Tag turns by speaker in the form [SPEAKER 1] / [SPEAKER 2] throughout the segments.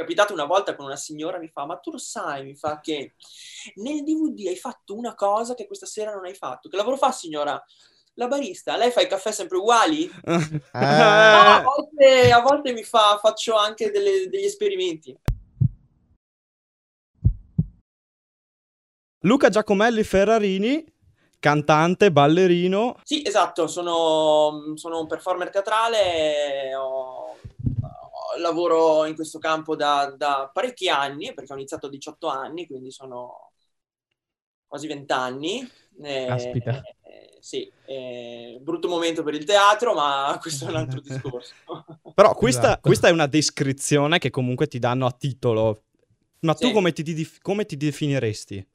[SPEAKER 1] capitato una volta con una signora, mi fa, ma tu lo sai, mi fa che nel DVD hai fatto una cosa che questa sera non hai fatto. Che lavoro fa, signora? La barista, lei fa i caffè sempre uguali?
[SPEAKER 2] Eh.
[SPEAKER 1] No, a, volte, a volte mi fa, faccio anche delle- degli esperimenti.
[SPEAKER 2] Luca Giacomelli Ferrarini, cantante, ballerino.
[SPEAKER 1] Sì, esatto, sono, sono un performer teatrale, ho- lavoro in questo campo da, da parecchi anni, perché ho iniziato a 18 anni, quindi sono quasi 20 anni. Eh,
[SPEAKER 3] Caspita.
[SPEAKER 1] eh, sì, eh, brutto momento per il teatro, ma questo è un altro discorso.
[SPEAKER 2] Però questa,
[SPEAKER 3] Esatto.
[SPEAKER 2] questa è una descrizione che comunque ti danno a titolo. Ma tu
[SPEAKER 1] Sì.
[SPEAKER 2] come ti, ti- come ti definiresti?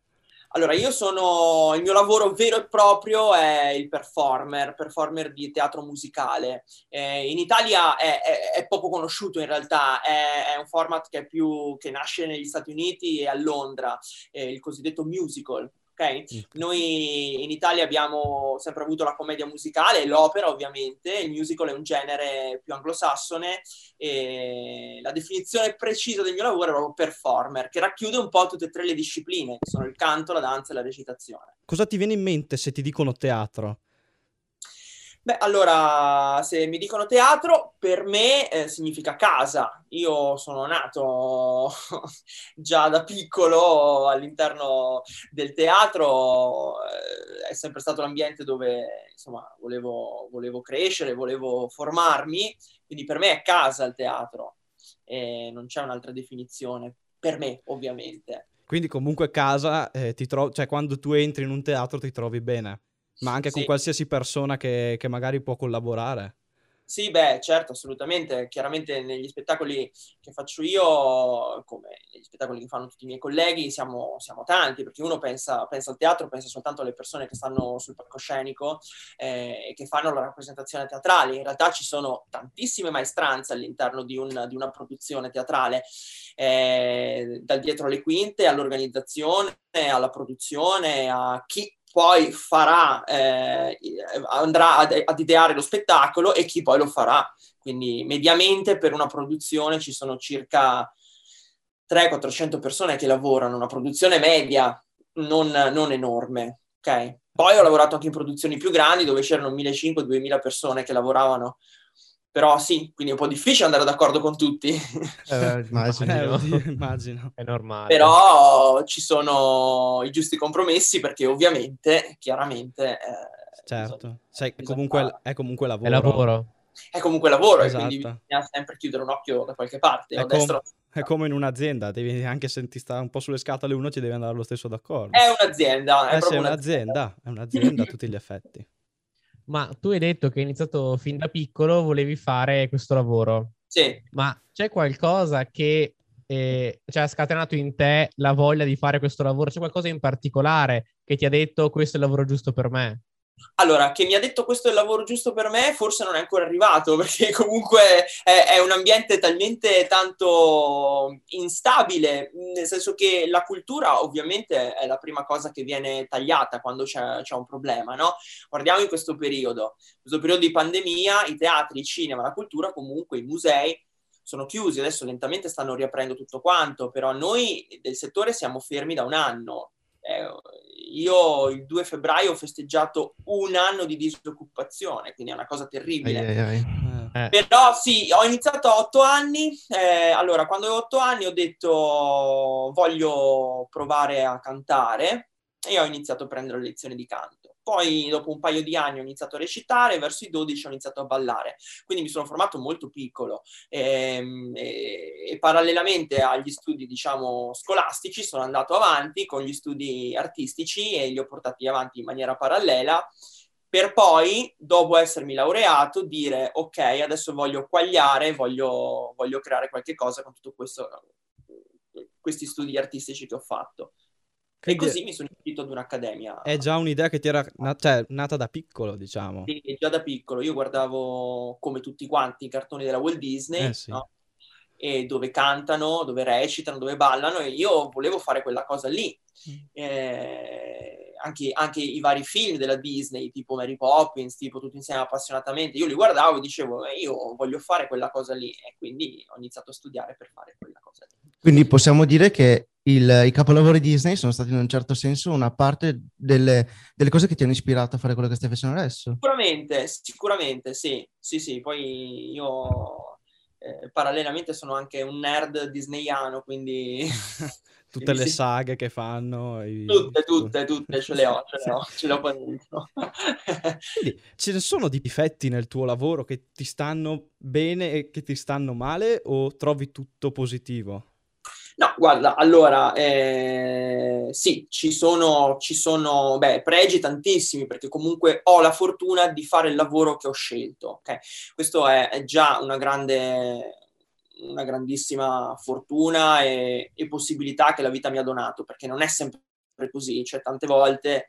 [SPEAKER 1] Allora, io sono, il mio lavoro vero e proprio è il performer, performer di teatro musicale. Eh, in Italia è, è- è poco conosciuto in realtà, è, è un format che, più, che nasce negli Stati Uniti e a Londra, eh, il cosiddetto musical. Ok? Noi in Italia abbiamo sempre avuto la commedia musicale, l'opera ovviamente, il musical è un genere più anglosassone e la definizione precisa del mio lavoro è proprio performer, che racchiude un po' tutte e tre le discipline, che sono il canto, la danza e la recitazione.
[SPEAKER 2] Cosa ti viene in mente se ti dicono teatro?
[SPEAKER 1] Beh, allora, se mi dicono teatro, per me eh, significa casa. Io sono nato già da piccolo all'interno del teatro, eh, è sempre stato l'ambiente dove, insomma, volevo, volevo crescere, volevo formarmi, quindi per me è casa il teatro, e non c'è un'altra definizione, per me, ovviamente.
[SPEAKER 2] Quindi comunque casa, eh, tro- cioè quando tu entri in un teatro ti trovi bene, ma anche con
[SPEAKER 1] Sì.
[SPEAKER 2] qualsiasi persona che, che magari può collaborare.
[SPEAKER 1] Sì, beh, certo, assolutamente. Chiaramente negli spettacoli che faccio io, come negli spettacoli che fanno tutti i miei colleghi, siamo, siamo tanti, perché uno pensa, pensa al teatro, pensa soltanto alle persone che stanno sul palcoscenico eh, e che fanno la rappresentazione teatrale. In realtà ci sono tantissime maestranze all'interno di, un- di una produzione teatrale, eh, dal dietro le quinte all'organizzazione, alla produzione, a chi poi farà, eh, andrà ad, ad ideare lo spettacolo e chi poi lo farà. Quindi mediamente per una produzione ci sono circa 300-400 persone che lavorano, una produzione media, non, non enorme. ok? Poi ho lavorato anche in produzioni più grandi dove c'erano 1.500-2.000 persone che lavoravano. Però sì, quindi è un po' difficile andare d'accordo con tutti.
[SPEAKER 3] Eh,
[SPEAKER 4] Immagino.
[SPEAKER 2] Eh,
[SPEAKER 3] immagino.
[SPEAKER 2] oddio, immagino.
[SPEAKER 3] È normale.
[SPEAKER 1] Però ci sono i giusti compromessi perché ovviamente, chiaramente... eh,
[SPEAKER 2] Certo,
[SPEAKER 1] bisogna-
[SPEAKER 2] Sai, è,
[SPEAKER 1] bisogna
[SPEAKER 2] comunque,
[SPEAKER 1] fare.
[SPEAKER 2] è comunque
[SPEAKER 3] È
[SPEAKER 2] lavoro.
[SPEAKER 3] lavoro.
[SPEAKER 1] È comunque lavoro
[SPEAKER 2] Esatto.
[SPEAKER 1] e quindi bisogna sempre chiudere un occhio da qualche parte.
[SPEAKER 2] È, com-
[SPEAKER 1] destra
[SPEAKER 2] è come in un'azienda, devi, anche se ti sta un po' sulle scatole uno ci devi andare allo stesso d'accordo.
[SPEAKER 1] È un'azienda, è
[SPEAKER 2] Eh sì, è un'azienda, è un'azienda a tutti gli effetti.
[SPEAKER 3] Ma tu hai detto che hai iniziato fin da piccolo, volevi fare questo lavoro.
[SPEAKER 1] Sì.
[SPEAKER 3] Ma c'è qualcosa che eh, cioè, ha scatenato in te la voglia di fare questo lavoro? C'è qualcosa in particolare che ti ha detto questo è il lavoro giusto per me?
[SPEAKER 1] Allora, che mi ha detto questo è il lavoro giusto per me, forse non è ancora arrivato, perché comunque è, è un ambiente talmente tanto instabile, nel senso che la cultura ovviamente è la prima cosa che viene tagliata quando c'è, c'è un problema, no? Guardiamo in questo periodo, in questo periodo di pandemia, i teatri, il cinema, la cultura, comunque i musei sono chiusi, adesso lentamente stanno riaprendo tutto quanto, però noi del settore siamo fermi da un anno. Eh, io il 2 febbraio ho festeggiato un anno di disoccupazione, quindi è una cosa terribile.
[SPEAKER 4] Ai, ai, ai.
[SPEAKER 2] Eh,
[SPEAKER 3] Eh,
[SPEAKER 1] Però sì, ho iniziato a otto anni. eh, allora, quando avevo otto anni ho detto voglio provare a cantare e ho iniziato a prendere lezioni di canto. Poi, dopo un paio di anni, ho iniziato a recitare, verso i 12 ho iniziato a ballare. Quindi mi sono formato molto piccolo ehm, e, e parallelamente agli studi, diciamo, scolastici, sono andato avanti con gli studi artistici e li ho portati avanti in maniera parallela per poi, dopo essermi laureato, dire ok, adesso voglio quagliare, voglio, voglio creare qualche cosa con questo, questi studi artistici che ho fatto. E così mi sono iscritto ad un'accademia.
[SPEAKER 2] È già un'idea che ti era na- cioè, nata da piccolo, diciamo.
[SPEAKER 1] Sì, già da piccolo. Io guardavo, come tutti quanti, i cartoni della Walt Disney,
[SPEAKER 2] Eh sì.
[SPEAKER 1] no? e dove cantano, dove recitano, dove ballano, e io volevo fare quella cosa lì.
[SPEAKER 2] Mm.
[SPEAKER 1] Eh, anche, anche i vari film della Disney, tipo Mary Poppins, tipo Tutti insieme appassionatamente, io li guardavo e dicevo, "Eh, io voglio fare quella cosa lì, e quindi ho iniziato a studiare per fare quella cosa lì.
[SPEAKER 4] Quindi possiamo dire che il, i capolavori Disney sono stati in un certo senso una parte delle, delle, cose che ti hanno ispirato a fare quello che stai facendo adesso.
[SPEAKER 1] Sicuramente, sicuramente, sì, sì, sì. Poi io eh, parallelamente sono anche un nerd disneyano, quindi...
[SPEAKER 2] tutte le saghe che fanno. I...
[SPEAKER 1] Tutte, tutte, tutte, ce le ho, ce le ho, ce le ho qua dentro.
[SPEAKER 2] Quindi ce ne sono di difetti nel tuo lavoro che ti stanno bene e che ti stanno male o trovi tutto positivo?
[SPEAKER 1] No, guarda, allora, eh, sì, ci sono, ci sono beh, pregi tantissimi perché comunque ho la fortuna di fare il lavoro che ho scelto. Okay? Questo è, è già una grande, una grandissima fortuna e, e, possibilità che la vita mi ha donato, perché non è sempre così, cioè tante volte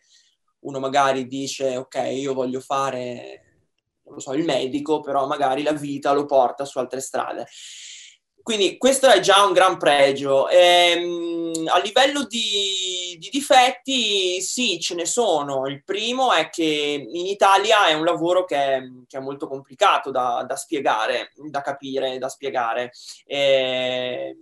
[SPEAKER 1] uno magari dice ok, io voglio fare, non lo so, il medico, però magari la vita lo porta su altre strade. Quindi questo è già un gran pregio. Ehm, a livello di, di, difetti, sì, ce ne sono. Il primo è che in Italia è un lavoro che è, che è molto complicato da, da, spiegare, da capire, da spiegare. Eh,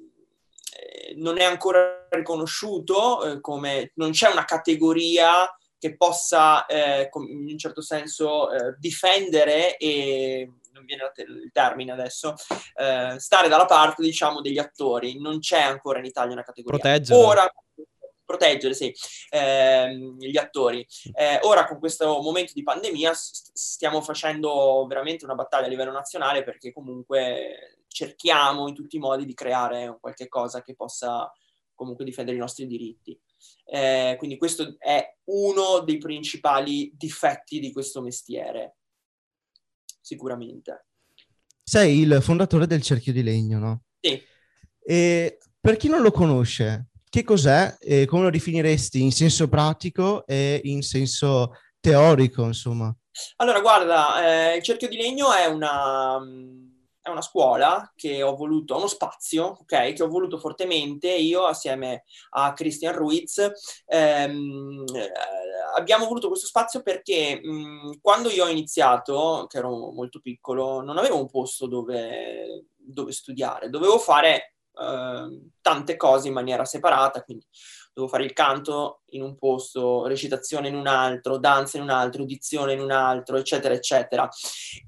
[SPEAKER 1] non è ancora riconosciuto eh, come non c'è una categoria che possa eh, in un certo senso eh, difendere e non viene il termine adesso, eh, stare dalla parte, diciamo, degli attori. Non c'è ancora in Italia una categoria.
[SPEAKER 2] Proteggere.
[SPEAKER 1] Ora, proteggere, sì, eh, gli attori. Eh, ora, con questo momento di pandemia, st- stiamo facendo veramente una battaglia a livello nazionale perché comunque cerchiamo in tutti i modi di creare qualche cosa che possa comunque difendere i nostri diritti. Eh, quindi questo è uno dei principali difetti di questo mestiere sicuramente.
[SPEAKER 4] Sei il fondatore del Cerchio di Legno, no?
[SPEAKER 1] Sì.
[SPEAKER 4] E per chi non lo conosce, che cos'è e come lo definiresti in senso pratico e in senso teorico, insomma?
[SPEAKER 1] Allora, guarda, eh, il Cerchio di Legno è una è una scuola che ho voluto, uno spazio, ok, che ho voluto fortemente io assieme a Christian Ruiz. Ehm, eh, abbiamo voluto questo spazio perché mh, quando io ho iniziato, che ero molto piccolo, non avevo un posto dove, dove studiare, dovevo fare eh, tante cose in maniera separata, quindi devo fare il canto in un posto, recitazione in un altro, danza in un altro, dizione in un altro, eccetera, eccetera.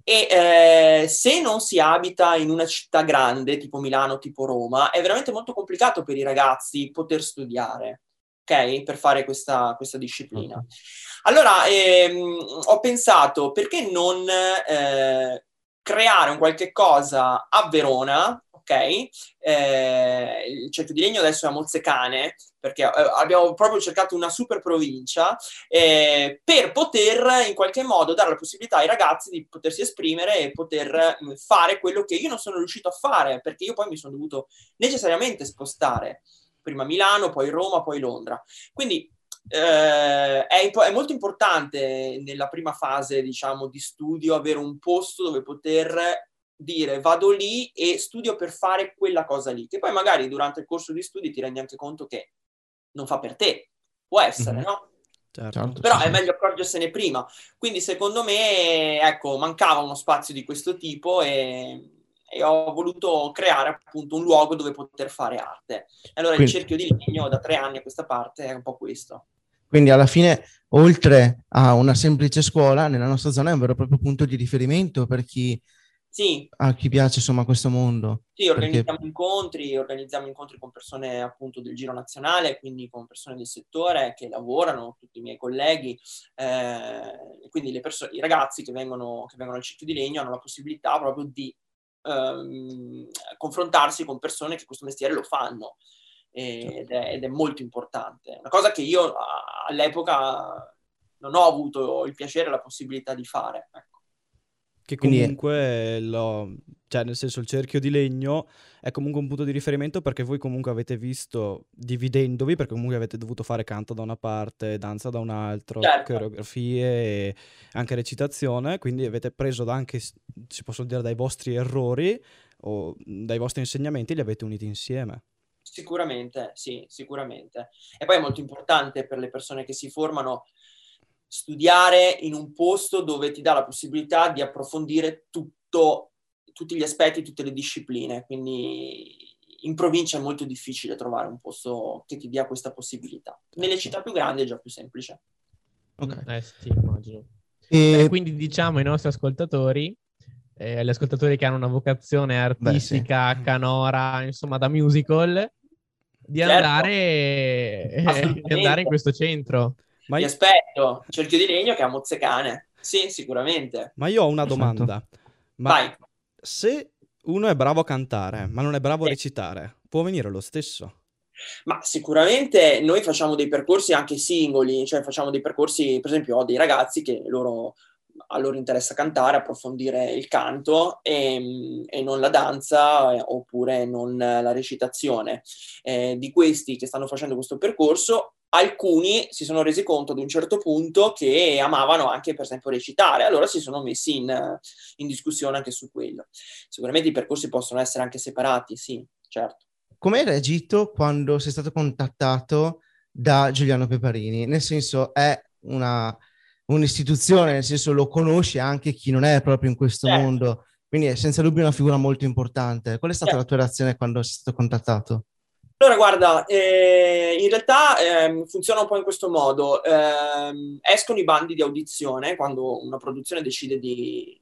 [SPEAKER 1] E eh, se non si abita in una città grande, tipo Milano, tipo Roma, è veramente molto complicato per i ragazzi poter studiare, ok? Per fare questa, questa disciplina. Allora, ehm, ho pensato, perché non eh, creare un qualche cosa a Verona, ok? Eh, il cerchio di legno adesso è a Mozzecane, perché eh, abbiamo proprio cercato una super provincia, eh, per poter in qualche modo dare la possibilità ai ragazzi di potersi esprimere e poter mh, fare quello che io non sono riuscito a fare, perché io poi mi sono dovuto necessariamente spostare, prima Milano, poi Roma, poi Londra. Quindi eh, è, è, molto importante nella prima fase, diciamo, di studio avere un posto dove poter dire vado lì e studio per fare quella cosa lì, che poi magari durante il corso di studi ti rendi anche conto che non fa per te, può essere, mm-hmm. no? Certo. certo. Però è meglio accorgersene prima. Quindi secondo me, ecco, mancava uno spazio di questo tipo e, e ho voluto creare appunto un luogo dove poter fare arte. Allora quindi, il cerchio di legno da tre anni a questa parte è un po' questo.
[SPEAKER 4] Quindi alla fine, oltre a una semplice scuola, nella nostra zona è un vero e proprio punto di riferimento per chi
[SPEAKER 1] sì.
[SPEAKER 4] A chi piace insomma questo mondo.
[SPEAKER 1] Sì, organizziamo perché... incontri, organizziamo incontri con persone appunto del giro nazionale, quindi con persone del settore che lavorano, tutti i miei colleghi, eh, quindi le perso- i ragazzi che vengono, che vengono al Circhio di Legno hanno la possibilità proprio di ehm, confrontarsi con persone che questo mestiere lo fanno ed è, ed è molto importante. Una cosa che io all'epoca non ho avuto il piacere e la possibilità di fare. Ecco.
[SPEAKER 2] Che comunque, lo, cioè nel senso il cerchio di legno è comunque un punto di riferimento perché voi comunque avete visto, dividendovi, perché comunque avete dovuto fare canto da una parte, danza da un altro, certo. coreografie e anche recitazione, quindi avete preso anche, si possono dire, dai vostri errori o dai vostri insegnamenti e li avete uniti insieme.
[SPEAKER 1] Sicuramente, sì, sicuramente. E poi è molto importante per le persone che si formano studiare in un posto dove ti dà la possibilità di approfondire tutto, tutti gli aspetti, tutte le discipline. Quindi in provincia è molto difficile trovare un posto che ti dia questa possibilità. Nelle città più grandi è già più semplice.
[SPEAKER 3] Ok. Eh sì, immagino. E... Eh, quindi diciamo ai nostri ascoltatori, eh, agli ascoltatori che hanno una vocazione artistica, Beh, sì. canora, insomma da musical, di, certo. andare, di andare in questo centro.
[SPEAKER 1] Ma io... aspetto, cerchio di legno che ha mozzecane. Sì, sicuramente.
[SPEAKER 2] Ma io ho una domanda. Ma Vai. se uno è bravo a cantare, ma non è bravo sì. a recitare, può venire lo stesso?
[SPEAKER 1] Ma sicuramente noi facciamo dei percorsi anche singoli, cioè facciamo dei percorsi, per esempio ho dei ragazzi che loro, a loro interessa cantare, approfondire il canto e, e non la danza eh, oppure non la recitazione. Eh, di questi che stanno facendo questo percorso, alcuni si sono resi conto ad un certo punto che amavano anche per esempio recitare, allora si sono messi in, in discussione anche su quello. Sicuramente i percorsi possono essere anche separati, sì, certo.
[SPEAKER 4] Come hai reagito quando sei stato contattato da Giuliano Peparini? Nel senso, è una, un'istituzione, nel senso lo conosce anche chi non è proprio in questo certo. mondo, quindi è senza dubbio una figura molto importante. Qual è stata certo. la tua reazione quando sei stato contattato?
[SPEAKER 1] Allora, guarda, eh, in realtà eh, funziona un po' in questo modo. Eh, escono i bandi di audizione quando una produzione decide di,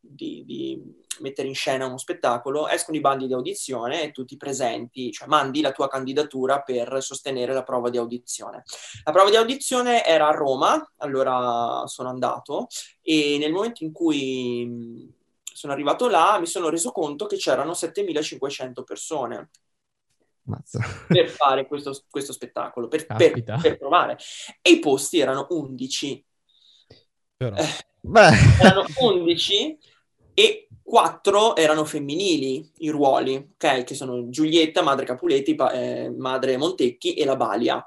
[SPEAKER 1] di, di, mettere in scena uno spettacolo, escono i bandi di audizione e tu ti presenti, cioè mandi la tua candidatura per sostenere la prova di audizione. La prova di audizione era a Roma, allora sono andato e nel momento in cui sono arrivato là mi sono reso conto che c'erano 7500 persone. per fare questo, questo spettacolo, per, per, per, provare. E i posti erano 11. Però. Eh, erano 11 e 4 erano femminili i ruoli, ok? Che sono Giulietta, madre Capuletti, pa- eh, madre Montecchi e la Balia.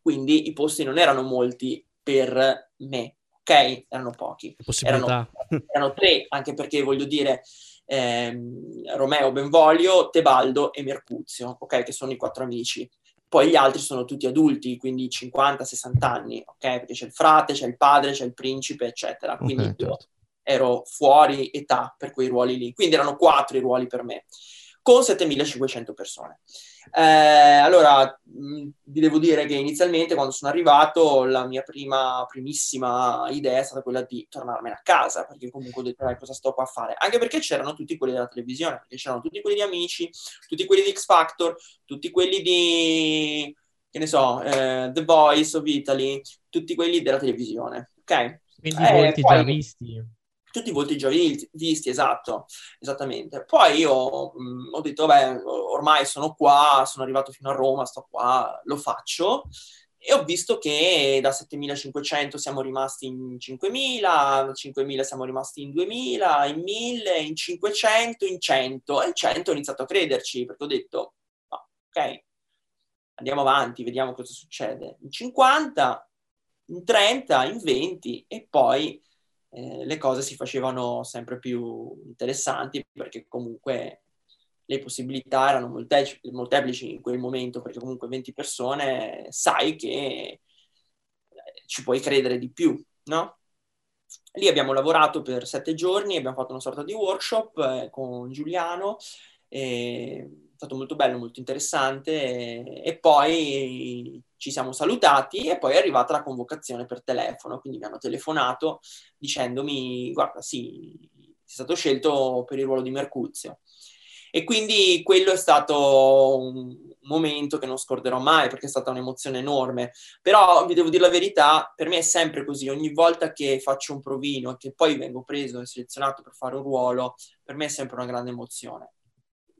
[SPEAKER 1] Quindi i posti non erano molti per me, ok? Erano pochi. Erano, erano tre, anche perché voglio dire ehm, Romeo Benvolio, Tebaldo e Mercuzio, ok? Che sono i quattro amici. Poi gli altri sono tutti adulti, quindi 50-60 anni, ok? Perché c'è il frate, c'è il padre, c'è il principe, eccetera. Quindi okay, certo. ero fuori età per quei ruoli lì. Quindi erano quattro i ruoli per me, con 7500 persone. Eh, allora, mh, vi devo dire che inizialmente quando sono arrivato la mia prima, primissima idea è stata quella di tornarmene a casa, perché comunque ho detto, dai, cosa sto qua a fare? Anche perché c'erano tutti quelli della televisione, perché c'erano tutti quelli di Amici, tutti quelli di X Factor, tutti quelli di, che ne so, eh, The Voice of Italy, tutti quelli della televisione, ok?
[SPEAKER 3] Quindi eh, volti poi... già visti
[SPEAKER 1] tutti i volti già visti, esatto, esattamente. Poi io mh, mm, ho detto, beh, ormai sono qua, sono arrivato fino a Roma, sto qua, lo faccio. E ho visto che da 7500 siamo rimasti in 5000, da 5000 siamo rimasti in 2000, in 1000, in 500, in 100. E in 100 ho iniziato a crederci perché ho detto, ah, ok, andiamo avanti, vediamo cosa succede. In 50, in 30, in 20 e poi eh, le cose si facevano sempre più interessanti perché comunque le possibilità erano molte- molteplici in quel momento, perché comunque 20 persone sai che eh, ci puoi credere di più, no? Lì abbiamo lavorato per sette giorni, abbiamo fatto una sorta di workshop eh, con Giuliano, è stato molto bello, molto interessante e poi ci siamo salutati e poi è arrivata la convocazione per telefono, quindi mi hanno telefonato dicendomi guarda sì, sei stato scelto per il ruolo di Mercuzio. E quindi quello è stato un momento che non scorderò mai perché è stata un'emozione enorme. Però vi devo dire la verità, per me è sempre così, ogni volta che faccio un provino e che poi vengo preso e selezionato per fare un ruolo, per me è sempre una grande emozione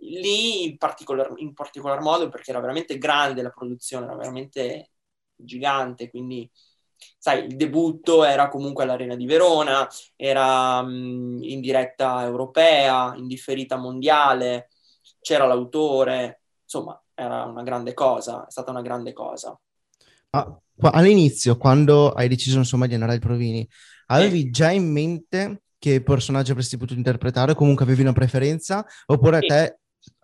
[SPEAKER 1] lì in particolar, in particolar modo perché era veramente grande la produzione, era veramente gigante, quindi sai, il debutto era comunque all'Arena di Verona, era mh, in diretta europea, in differita mondiale, c'era l'autore, insomma, era una grande cosa, è stata una grande cosa.
[SPEAKER 4] Ah, all'inizio, quando hai deciso insomma di andare ai provini, avevi eh. già in mente che personaggio avresti potuto interpretare, comunque avevi una preferenza, oppure sì. te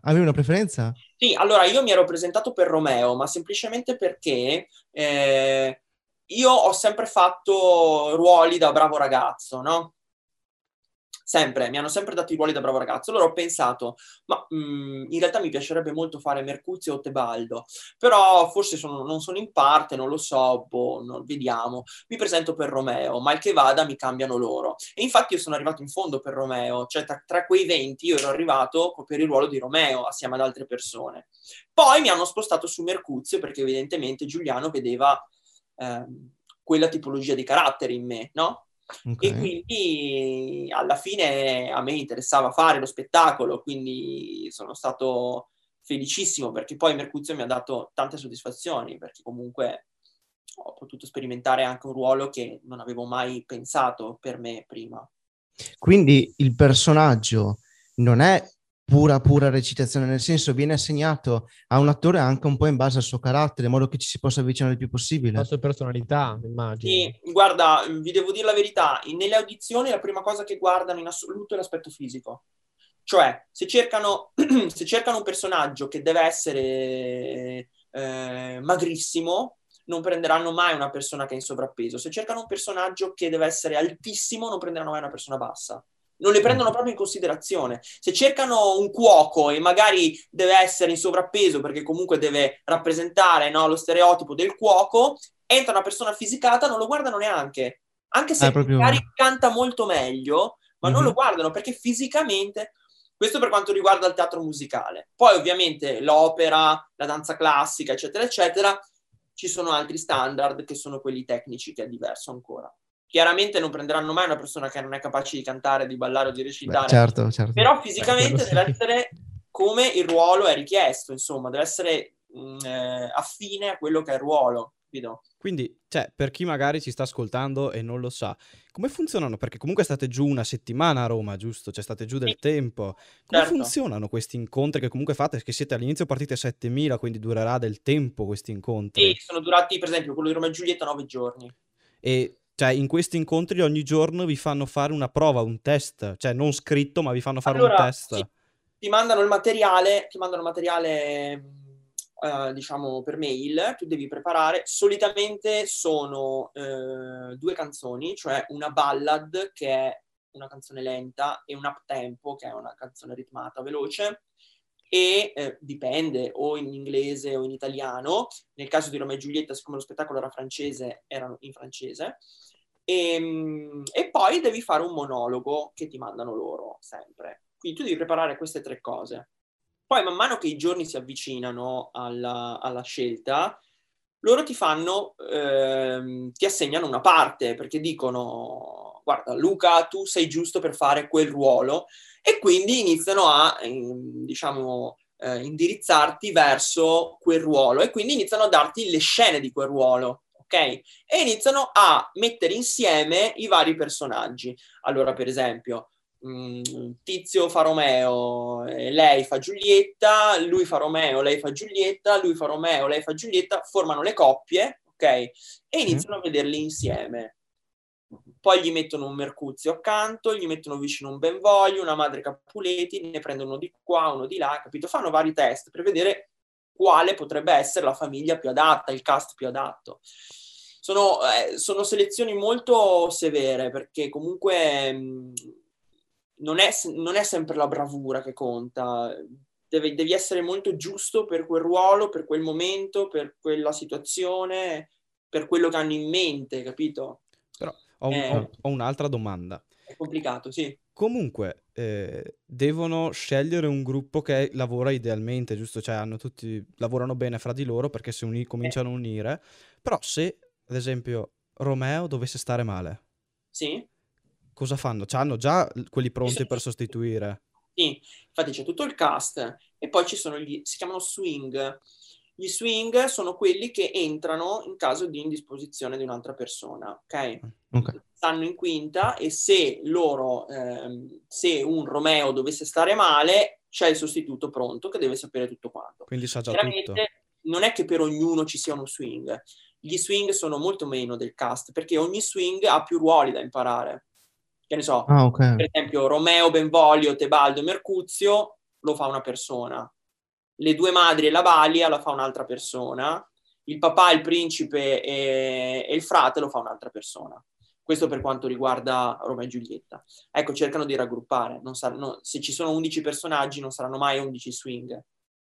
[SPEAKER 4] Avevi una preferenza?
[SPEAKER 1] Sì, allora io mi ero presentato per Romeo, ma semplicemente perché eh, io ho sempre fatto ruoli da bravo ragazzo, no? sempre, mi hanno sempre dato i ruoli da bravo ragazzo. Allora ho pensato, ma mh, mm, in realtà mi piacerebbe molto fare Mercuzio o Tebaldo, però forse sono, non sono in parte, non lo so, boh, non, vediamo. Mi presento per Romeo, mal che vada mi cambiano loro. E infatti io sono arrivato in fondo per Romeo, cioè tra, tra quei 20 io ero arrivato per il ruolo di Romeo assieme ad altre persone. Poi mi hanno spostato su Mercuzio perché evidentemente Giuliano vedeva eh, quella tipologia di carattere in me, no? Okay. E quindi alla fine a me interessava fare lo spettacolo, quindi sono stato felicissimo perché poi Mercuzio mi ha dato tante soddisfazioni, perché comunque ho potuto sperimentare anche un ruolo che non avevo mai pensato per me prima.
[SPEAKER 4] Quindi il personaggio non è pura, pura recitazione, nel senso viene assegnato a un attore anche un po' in base al suo carattere, in modo che ci si possa avvicinare il più possibile. La
[SPEAKER 3] sua personalità, immagino.
[SPEAKER 1] Sì, guarda, vi devo dire la verità, nelle audizioni la prima cosa che guardano in assoluto è l'aspetto fisico. Cioè, se cercano, se cercano un personaggio che deve essere eh, magrissimo, non prenderanno mai una persona che è in sovrappeso. Se cercano un personaggio che deve essere altissimo, non prenderanno mai una persona bassa non le prendono proprio in considerazione. Se cercano un cuoco e magari deve essere in sovrappeso perché comunque deve rappresentare no, lo stereotipo del cuoco, entra una persona fisicata, non lo guardano neanche. Anche se proprio... magari canta molto meglio, ma mm-hmm. non lo mhm. guardano perché fisicamente... Questo per quanto riguarda il teatro musicale. Poi ovviamente l'opera, la danza classica, eccetera, eccetera, ci sono altri standard che sono quelli tecnici, che è diverso ancora. Chiaramente non prenderanno mai una persona che non è capace di cantare, di ballare o di recitare. Beh,
[SPEAKER 4] certo, certo.
[SPEAKER 1] Però fisicamente Beh, deve sì. essere come il ruolo è richiesto, insomma, deve essere mh, mm, eh, affine a quello che è il ruolo. Capito?
[SPEAKER 2] Quindi, cioè, per chi magari ci sta ascoltando e non lo sa, come funzionano? Perché comunque state giù una settimana a Roma, giusto? Cioè, state giù del sì. tempo. Come certo. funzionano questi incontri che comunque fate? Che siete all'inizio partite 7.000, quindi durerà del tempo questi incontri.
[SPEAKER 1] Sì, sono durati, per esempio, quello di Roma e Giulietta, 9 giorni.
[SPEAKER 2] E cioè, in questi incontri ogni giorno vi fanno fare una prova, un test, cioè non scritto, ma vi fanno fare allora, un test. Sì,
[SPEAKER 1] ti mandano il materiale, ti mandano il materiale, uh, diciamo, per mail, tu devi preparare. Solitamente sono uh, due canzoni, cioè una ballad, che è una canzone lenta, e un up tempo, che è una canzone ritmata, veloce e eh, dipende o in inglese o in italiano. Nel caso di Romeo e Giulietta, siccome lo spettacolo era francese, erano in francese. E, ehm, e, poi devi fare un monologo che ti mandano loro sempre. Quindi tu devi preparare queste tre cose. Poi man mano che i giorni si avvicinano alla, alla scelta, loro ti fanno, ehm, ti assegnano una parte perché dicono, guarda Luca, tu sei giusto per fare quel ruolo e quindi iniziano a, ehm, diciamo, eh, indirizzarti verso quel ruolo e quindi iniziano a darti le scene di quel ruolo ok? E iniziano a mettere insieme i vari personaggi. Allora, per esempio, mh, mm, Tizio fa Romeo, lei fa Giulietta, lui fa Romeo, lei fa Giulietta, lui fa Romeo, lei fa Giulietta, formano le coppie, ok? E iniziano mm. a vederli insieme. Poi gli mettono un Mercuzio accanto, gli mettono vicino un Benvoglio, una madre Capuleti, ne prendono uno di qua, uno di là, capito? Fanno vari test per vedere quale potrebbe essere la famiglia più adatta, il cast più adatto. Sono, eh, sono selezioni molto severe perché comunque mh, mm, non, è, non, è, sempre la bravura che conta, Deve, devi essere molto giusto per quel ruolo, per quel momento, per quella situazione, per quello che hanno in mente, capito?
[SPEAKER 2] Però ho, eh, ho, ho un'altra domanda.
[SPEAKER 1] È complicato, sì.
[SPEAKER 2] Comunque, eh, devono scegliere un gruppo che lavora idealmente, giusto? Cioè, hanno tutti, lavorano bene fra di loro perché si uni, cominciano a unire. Però se, ad esempio, Romeo dovesse stare male,
[SPEAKER 1] sì.
[SPEAKER 2] cosa fanno? Hanno già quelli pronti per sostituire?
[SPEAKER 1] Sì, infatti c'è tutto il cast e poi ci sono gli, si chiamano swing. Gli swing sono quelli che entrano in caso di indisposizione di un'altra persona, ok? okay stanno in quinta e se loro, ehm, se un Romeo dovesse stare male, c'è il sostituto pronto che deve sapere tutto quanto.
[SPEAKER 2] Quindi sa già Chiaramente, tutto.
[SPEAKER 1] Non è che per ognuno ci sia uno swing. Gli swing sono molto meno del cast perché ogni swing ha più ruoli da imparare. Che ne so,
[SPEAKER 4] ah, okay.
[SPEAKER 1] per esempio Romeo, Benvolio, Tebaldo e Mercuzio lo fa una persona. Le due madri e la Balia lo fa un'altra persona. Il papà, il principe e, e il frate lo fa un'altra persona Questo per quanto riguarda Roma e Giulietta. Ecco, cercano di raggruppare. Saranno, se ci sono 11 personaggi, non saranno mai 11 swing.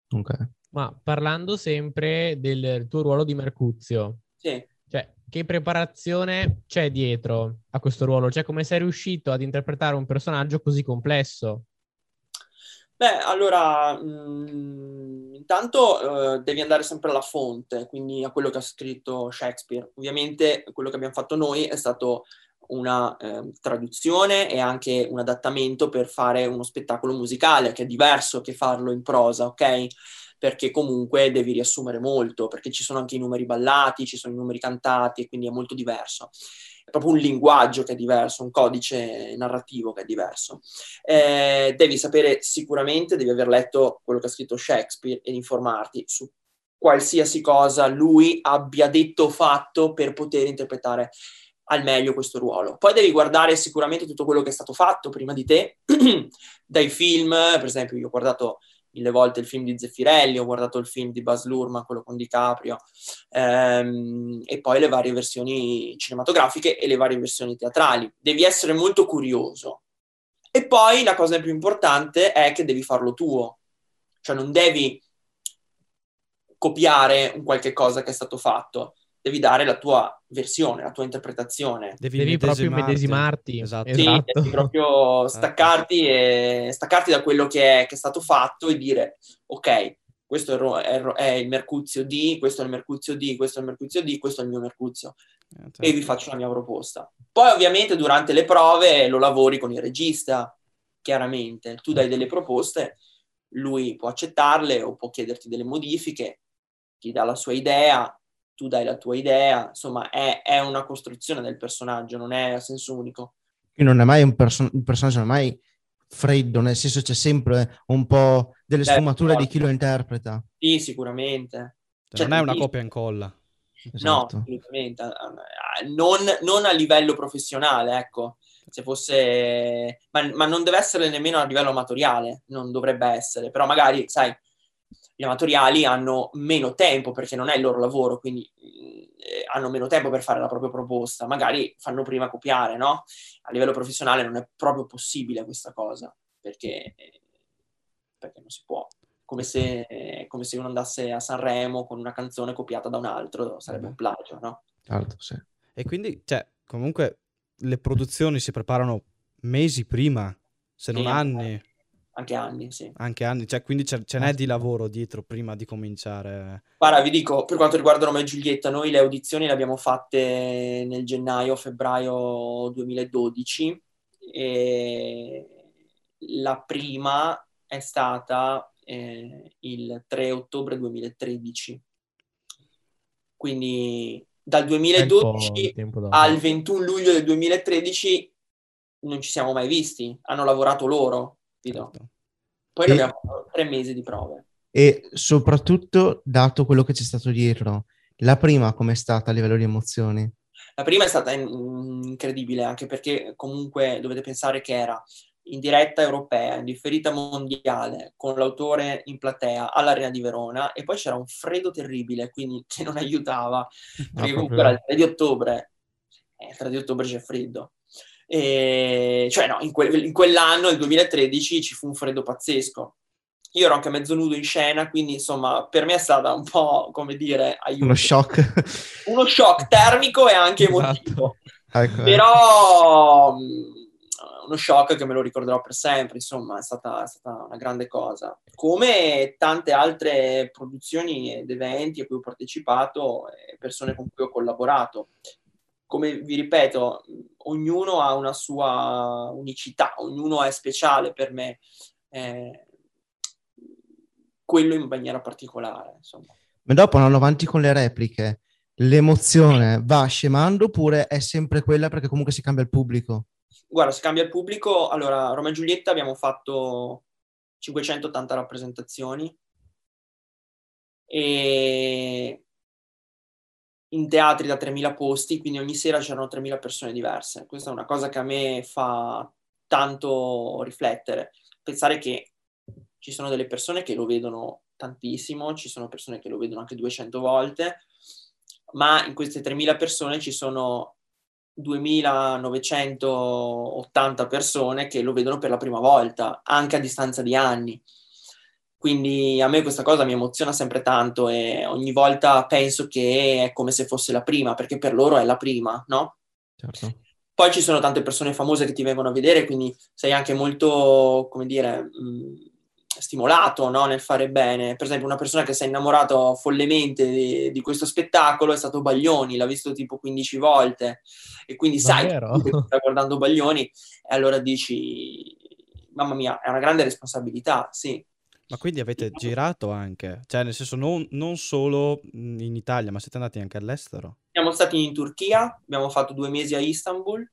[SPEAKER 3] Ok. Ma parlando sempre del tuo ruolo di Mercuzio,
[SPEAKER 1] sì.
[SPEAKER 3] cioè, che preparazione c'è dietro a questo ruolo? Cioè, come sei riuscito ad interpretare un personaggio così complesso?
[SPEAKER 1] Beh, allora, mh, mm, intanto eh, devi andare sempre alla fonte, quindi a quello che ha scritto Shakespeare. Ovviamente quello che abbiamo fatto noi è stato una eh, traduzione e anche un adattamento per fare uno spettacolo musicale, che è diverso che farlo in prosa, ok? Perché comunque devi riassumere molto, perché ci sono anche i numeri ballati, ci sono i numeri cantati e quindi è molto diverso è proprio un linguaggio che è diverso, un codice narrativo che è diverso. Eh, devi sapere sicuramente, devi aver letto quello che ha scritto Shakespeare ed informarti su qualsiasi cosa lui abbia detto o fatto per poter interpretare al meglio questo ruolo. Poi devi guardare sicuramente tutto quello che è stato fatto prima di te, dai film, per esempio io ho guardato mille volte il film di Zeffirelli, ho guardato il film di Baz Luhrmann, quello con DiCaprio, ehm, e poi le varie versioni cinematografiche e le varie versioni teatrali. Devi essere molto curioso. E poi la cosa più importante è che devi farlo tuo, cioè non devi copiare un qualche cosa che è stato fatto, devi dare la tua versione, la tua interpretazione.
[SPEAKER 3] Devi, devi proprio medesimarti.
[SPEAKER 1] Esatto. Sì, esatto. devi proprio staccarti, e, staccarti da quello che è, che è, stato fatto e dire, ok, questo è, è, è, il Mercuzio D, questo è il Mercuzio D, questo è il Mercuzio D, questo è il mio Mercuzio. Certo. E vi faccio la mia proposta. Poi ovviamente durante le prove lo lavori con il regista, chiaramente. Tu dai delle proposte, lui può accettarle o può chiederti delle modifiche, ti dà la sua idea, tu dai la tua idea, insomma è, è una costruzione del personaggio, non è a senso unico.
[SPEAKER 4] Non è mai un, perso- un personaggio, non è mai freddo, nel senso c'è sempre un po' delle certo, sfumature certo. di chi lo interpreta.
[SPEAKER 1] Sì, sicuramente.
[SPEAKER 2] Cioè, non è una copia e incolla.
[SPEAKER 1] Esatto. No, assolutamente. Non, non, a livello professionale, ecco. Se fosse... Ma, ma, non deve essere nemmeno a livello amatoriale, non dovrebbe essere. Però magari, sai, gli amatoriali hanno meno tempo perché non è il loro lavoro, quindi eh, hanno meno tempo per fare la propria proposta, magari fanno prima copiare, no? A livello professionale non è proprio possibile questa cosa, perché, perché non si può. Come se, come se, uno andasse a Sanremo con una canzone copiata da un altro, sarebbe un plagio, no?
[SPEAKER 4] Certo, sì.
[SPEAKER 2] E quindi, cioè, comunque le produzioni si preparano mesi prima, se non sì, anni
[SPEAKER 1] anche anni, sì.
[SPEAKER 2] Anche anni, cioè quindi ce, ce n'è di lavoro dietro prima di cominciare.
[SPEAKER 1] Guarda, vi dico, per quanto riguarda Roma e Giulietta, noi le audizioni le abbiamo fatte nel gennaio-febbraio 2012 e la prima è stata eh, il 3 ottobre 2013. Quindi dal 2012 al 21 luglio del 2013 non ci siamo mai visti, hanno lavorato loro Certo. Poi e... abbiamo tre mesi di prove.
[SPEAKER 4] E soprattutto, dato quello che c'è stato dietro, la prima com'è stata a livello di emozioni?
[SPEAKER 1] La prima è stata incredibile, anche perché comunque dovete pensare che era in diretta europea, in differita mondiale, con l'autore in platea all'Arena di Verona e poi c'era un freddo terribile, quindi che non aiutava, perché comunque era il 3 di ottobre, eh, il 3 di ottobre c'è freddo. E, cioè no, in, que- in quell'anno, il 2013, ci fu un freddo pazzesco. Io ero anche mezzo nudo in scena, quindi insomma per me è stata un po', come dire,
[SPEAKER 4] aiuto. Uno shock.
[SPEAKER 1] Uno shock termico e anche esatto. emotivo. Ecco, Però mm, uno shock che me lo ricorderò per sempre, insomma è stata, è stata, una grande cosa. Come tante altre produzioni ed eventi a cui ho partecipato e persone con cui ho collaborato come vi ripeto, ognuno ha una sua unicità, ognuno è speciale per me, eh, quello in maniera particolare. Insomma.
[SPEAKER 4] Ma dopo andando avanti con le repliche, l'emozione va scemando oppure è sempre quella perché comunque si cambia il pubblico?
[SPEAKER 1] Guarda, si cambia il pubblico. Allora, Roma e Giulietta abbiamo fatto 580 rappresentazioni e in teatri da 3.000 posti, quindi ogni sera c'erano 3.000 persone diverse. Questa è una cosa che a me fa tanto riflettere. Pensare che ci sono delle persone che lo vedono tantissimo, ci sono persone che lo vedono anche 200 volte, ma in queste 3.000 persone ci sono 2980 persone che lo vedono per la prima volta, anche a distanza di anni. Quindi a me questa cosa mi emoziona sempre tanto e ogni volta penso che è come se fosse la prima, perché per loro è la prima, no? Certo. Poi ci sono tante persone famose che ti vengono a vedere, quindi sei anche molto, come dire, mh, stimolato no? nel fare bene. Per esempio, una persona che si è innamorato follemente di, di, questo spettacolo è stato Baglioni, l'ha visto tipo 15 volte e quindi Davvero? sai che sta guardando Baglioni e allora dici, mamma mia, è una grande responsabilità, sì.
[SPEAKER 2] Ma quindi avete girato anche? Cioè, nel senso, non, non solo in Italia, ma siete andati anche all'estero?
[SPEAKER 1] Siamo stati in Turchia, abbiamo fatto due mesi a Istanbul,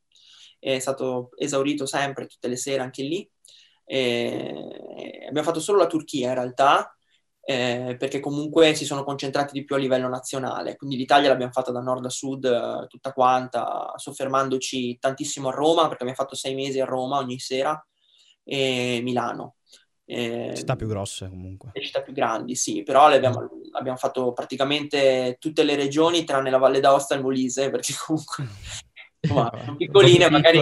[SPEAKER 1] è stato esaurito sempre tutte le sere anche lì. E abbiamo fatto solo la Turchia in realtà, eh, perché comunque si sono concentrati di più a livello nazionale. Quindi l'Italia l'abbiamo fatta da nord a sud eh, tutta quanta, soffermandoci tantissimo a Roma, perché abbiamo fatto sei mesi a Roma ogni sera, e Milano.
[SPEAKER 2] Eh, città più grosse comunque.
[SPEAKER 1] Le città più grandi, sì, però le abbiamo, abbiamo, fatto praticamente tutte le regioni tranne la Valle d'Aosta e il Molise, perché comunque insomma, piccoline magari...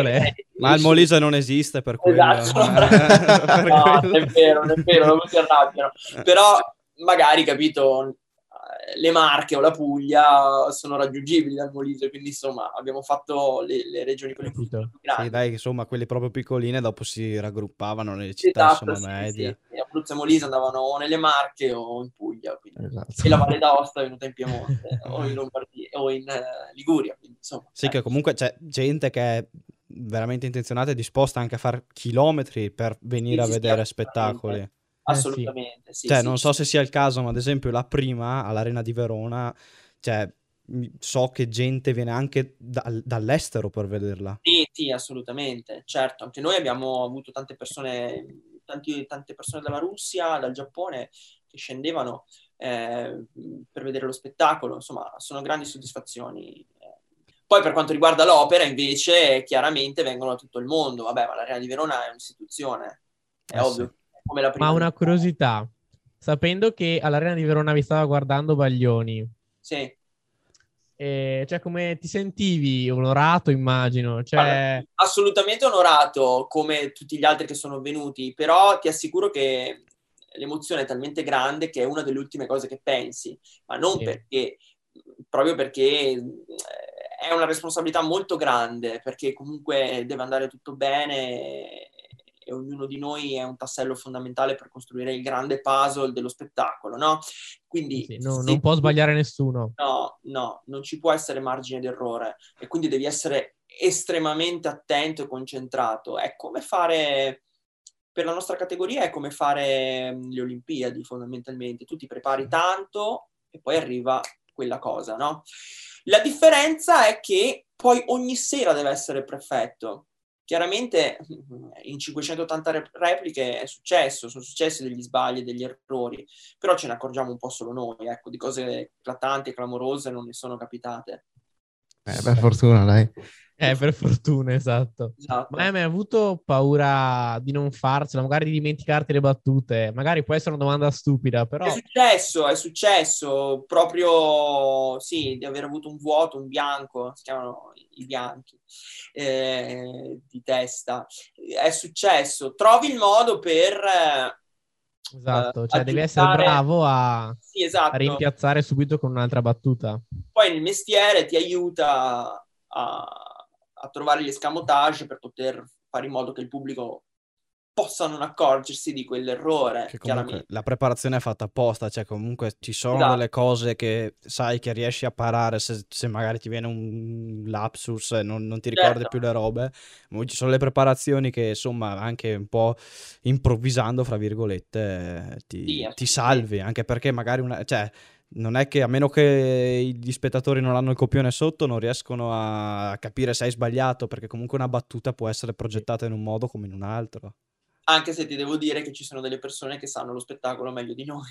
[SPEAKER 2] Ma il Molise non esiste per quello. Esatto.
[SPEAKER 1] no, è vero, è vero, non si arrabbiano. Però magari, capito, le Marche o la Puglia sono raggiungibili dal Molise, quindi insomma abbiamo fatto le, le regioni quelle più grandi.
[SPEAKER 2] Sì, dai, insomma, quelle proprio piccoline dopo si raggruppavano nelle città esatto, insomma, sì, medie.
[SPEAKER 1] Sì. E Abruzzo e Molise andavano o nelle Marche o in Puglia, esatto. e la Valle d'Aosta è venuta in Piemonte o in Lombardia o in uh, Liguria, quindi, insomma.
[SPEAKER 2] Sì, eh. che comunque c'è gente che è veramente intenzionata e disposta anche a fare chilometri per venire sì, a vedere spettacoli.
[SPEAKER 1] Eh, Assolutamente, sì.
[SPEAKER 2] Cioè,
[SPEAKER 1] sì,
[SPEAKER 2] non so se sia il caso, ma ad esempio la prima all'Arena di Verona, cioè, so che gente viene anche da, dall'estero per vederla.
[SPEAKER 1] Sì, sì, assolutamente. Certo, anche noi abbiamo avuto tante persone, tanti, tante persone dalla Russia, dal Giappone, che scendevano eh, per vedere lo spettacolo. Insomma, sono grandi soddisfazioni. Poi per quanto riguarda l'opera, invece, chiaramente vengono da tutto il mondo. Vabbè, ma l'Arena di Verona è un'istituzione, è eh ovvio.
[SPEAKER 3] Come la prima. Ma una curiosità, sapendo che all'Arena di Verona vi stava guardando Baglioni.
[SPEAKER 1] Sì.
[SPEAKER 3] Eh, cioè, come ti sentivi? Onorato, immagino. Cioè... Guarda,
[SPEAKER 1] assolutamente onorato, come tutti gli altri che sono venuti, però ti assicuro che l'emozione è talmente grande che è una delle ultime cose che pensi, ma non sì. perché, proprio perché eh, è una responsabilità molto grande, perché comunque deve andare tutto bene e ognuno di noi è un tassello fondamentale per costruire il grande puzzle dello spettacolo, no? Quindi
[SPEAKER 3] sì, no, non può sbagliare nessuno.
[SPEAKER 1] No, no, non ci può essere margine d'errore e quindi devi essere estremamente attento e concentrato. È come fare per la nostra categoria è come fare mm, le Olimpiadi fondamentalmente. Tu ti prepari tanto e poi arriva quella cosa, no? La differenza è che poi ogni sera deve essere perfetto. Chiaramente in 580 repliche è successo, sono successi degli sbagli, degli errori, però ce ne accorgiamo un po' solo noi, ecco, di cose eclatanti e clamorose non ne sono capitate.
[SPEAKER 4] Eh, per fortuna, dai.
[SPEAKER 3] Eh, per fortuna, esatto. esatto. Ma hai mai avuto paura di non farcela, magari di dimenticarti le battute? Magari può essere una domanda stupida, però...
[SPEAKER 1] È successo, è successo, proprio, sì, di aver avuto un vuoto, un bianco, si chiamano i bianchi, eh, di testa. È successo. Trovi il modo per...
[SPEAKER 3] Esatto, cioè devi essere bravo a, sì, esatto. a rimpiazzare subito con un'altra battuta.
[SPEAKER 1] Poi il mestiere ti aiuta a a trovare gli escamotage per poter fare in modo che il pubblico possa non accorgersi di quell'errore.
[SPEAKER 2] Che comunque la preparazione è fatta apposta, cioè comunque ci sono esatto. delle cose che sai che riesci a parare se, se magari ti viene un lapsus e non, non, ti ricordi certo. più le robe. Ci sono le preparazioni che insomma anche un po' improvvisando, fra virgolette, ti, sì, ti salvi, anche perché magari una... Cioè, non è che a meno che gli spettatori non hanno il copione sotto non riescono a capire se hai sbagliato perché comunque una battuta può essere progettata in un modo come in un altro.
[SPEAKER 1] Anche se ti devo dire che ci sono delle persone che sanno lo spettacolo meglio di noi.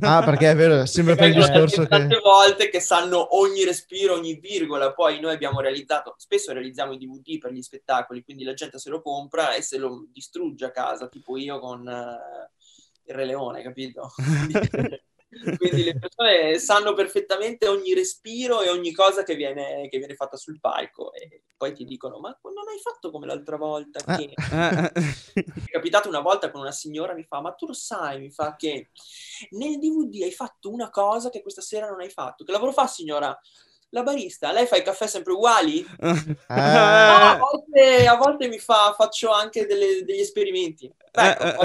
[SPEAKER 4] Ah, perché è vero, sembra per il discorso che...
[SPEAKER 1] Tante volte che sanno ogni respiro, ogni virgola, poi noi abbiamo realizzato, spesso realizziamo i DVD per gli spettacoli, quindi la gente se lo compra e se lo distrugge a casa, tipo io con uh, il Re Leone, capito? Quindi le persone sanno perfettamente ogni respiro e ogni cosa che viene, che viene fatta sul palco e poi ti dicono ma non hai fatto come l'altra volta ah, che... Ah, ah. è capitato una volta con una signora mi fa ma tu lo sai mi fa che nel DVD hai fatto una cosa che questa sera non hai fatto che lavoro fa signora? La barista, lei fa i caffè sempre uguali? Ah. a, volte, a, volte, mi fa, faccio anche delle, degli esperimenti. Ecco,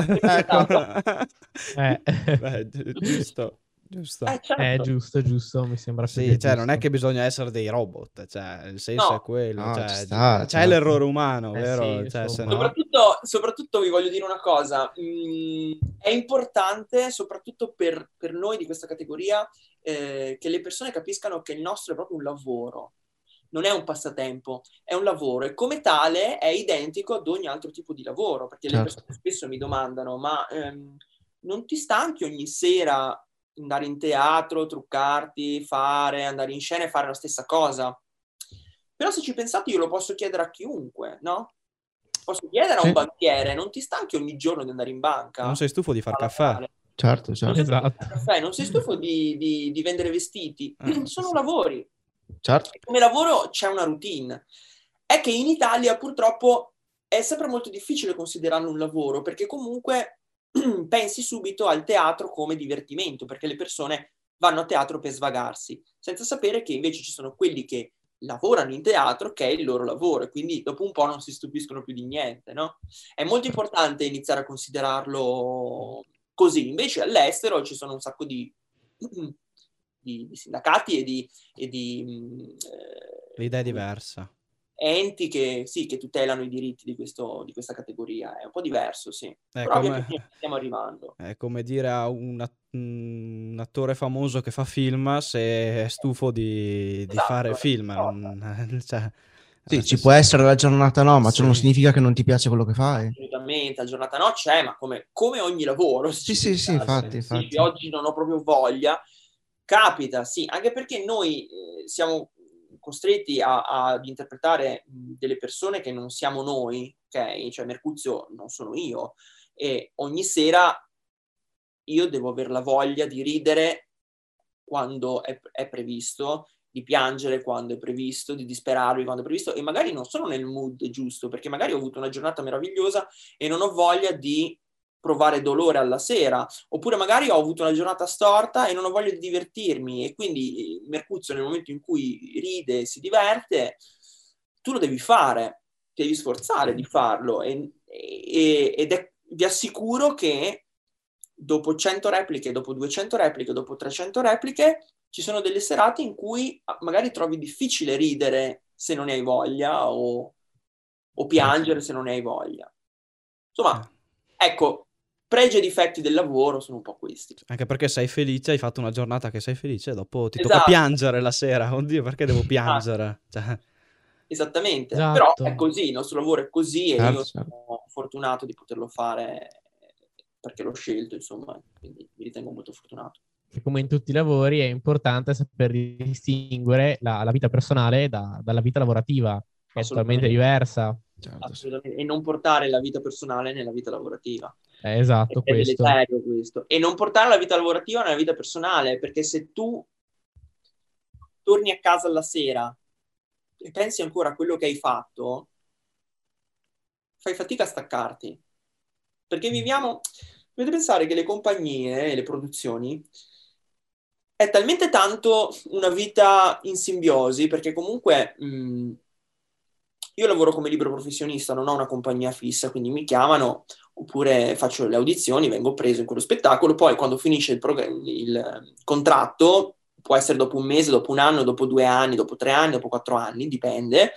[SPEAKER 2] eh, Beh, giusto. Giusto.
[SPEAKER 3] Eh, certo. eh, giusto, giusto, mi sembra
[SPEAKER 2] sì, cioè,
[SPEAKER 3] giusto.
[SPEAKER 2] non è che bisogna essere dei robot, cioè, il senso
[SPEAKER 1] no.
[SPEAKER 2] è quello,
[SPEAKER 4] no,
[SPEAKER 2] cioè,
[SPEAKER 4] sta,
[SPEAKER 2] c'è certo. l'errore umano, eh, vero?
[SPEAKER 3] Sì,
[SPEAKER 2] cioè,
[SPEAKER 1] no... soprattutto, soprattutto, vi voglio dire una cosa, mm, è importante, soprattutto per, per, noi di questa categoria, eh, che le persone capiscano che il nostro è proprio un lavoro, non è un passatempo, è un lavoro e come tale è identico ad ogni altro tipo di lavoro, perché certo. le persone spesso mi domandano, ma ehm, non ti stanchi ogni sera andare in teatro, truccarti, fare, andare in scena e fare la stessa cosa. Però se ci pensate io lo posso chiedere a chiunque, no? Posso chiedere a un banchiere, non ti stanchi ogni giorno di andare in banca?
[SPEAKER 2] Non sei stufo di far caffè?
[SPEAKER 4] Certo, certo. Non
[SPEAKER 3] esatto.
[SPEAKER 1] Caffè, non sei stufo di, di, di vendere vestiti? Eh, Sono sì. lavori.
[SPEAKER 4] Certo.
[SPEAKER 1] E come lavoro c'è una routine. È che in Italia purtroppo è sempre molto difficile considerarlo un lavoro, perché comunque pensi subito al teatro come divertimento, perché le persone vanno a teatro per svagarsi, senza sapere che invece ci sono quelli che lavorano in teatro che è il loro lavoro e quindi dopo un po' non si stupiscono più di niente, no? È molto importante iniziare a considerarlo così, invece all'estero ci sono un sacco di, di, di sindacati e di... E di
[SPEAKER 2] eh, L'idea è diversa
[SPEAKER 1] enti che, sì, che tutelano i diritti di, questo, di, questa categoria. È un po' diverso, sì. È Però come, stiamo arrivando.
[SPEAKER 2] È come dire a un, un, attore famoso che fa film se è stufo di, esatto, di fare film. Non, cioè,
[SPEAKER 4] sì, ci può essere la giornata no, ma sì. ciò non significa che non ti piace quello che fai.
[SPEAKER 1] Assolutamente, la giornata no c'è, ma come, come ogni lavoro.
[SPEAKER 4] Sì, sì, sì, infatti, infatti.
[SPEAKER 1] Oggi non ho proprio voglia. Capita, sì, anche perché noi eh, siamo costretti a, a, ad interpretare delle persone che non siamo noi, ok? Cioè Mercuzio non sono io e ogni sera io devo avere la voglia di ridere quando è, è previsto, di piangere quando è previsto, di disperarmi quando è previsto e magari non sono nel mood giusto perché magari ho avuto una giornata meravigliosa e non ho voglia di provare dolore alla sera, oppure magari ho avuto una giornata storta e non ho voglia di divertirmi e quindi Mercuzio nel momento in cui ride e si diverte, tu lo devi fare, ti devi sforzare di farlo e, e, ed è, vi assicuro che dopo 100 repliche, dopo 200 repliche, dopo 300 repliche, ci sono delle serate in cui magari trovi difficile ridere se non ne hai voglia o, o piangere se non ne hai voglia. Insomma, ecco, pregi e difetti del lavoro sono un po' questi.
[SPEAKER 2] Anche perché sei felice, hai fatto una giornata che sei felice, dopo ti esatto. tocca piangere la sera. Oddio, perché devo esatto. piangere? Cioè...
[SPEAKER 1] Esattamente, esatto. però è così, il nostro lavoro è così e io sono fortunato di poterlo fare perché l'ho scelto, insomma, quindi mi ritengo molto fortunato.
[SPEAKER 3] Che come in tutti i lavori è importante saper distinguere la, la vita personale da, dalla vita lavorativa, che è totalmente diversa.
[SPEAKER 1] Certo. Assolutamente, e non portare la vita personale nella vita lavorativa.
[SPEAKER 3] Eh, esatto,
[SPEAKER 1] è questo. questo. E non portare la vita lavorativa nella vita personale, perché se tu torni a casa la sera e pensi ancora a quello che hai fatto, fai fatica a staccarti. Perché viviamo... Dovete pensare che le compagnie e le produzioni è talmente tanto una vita in simbiosi, perché comunque... Mh, io lavoro come libero professionista, non ho una compagnia fissa, quindi mi chiamano oppure faccio le audizioni, vengo preso in quello spettacolo, poi quando finisce il, prog- il contratto, può essere dopo un mese, dopo un anno, dopo due anni, dopo tre anni, dopo quattro anni, dipende,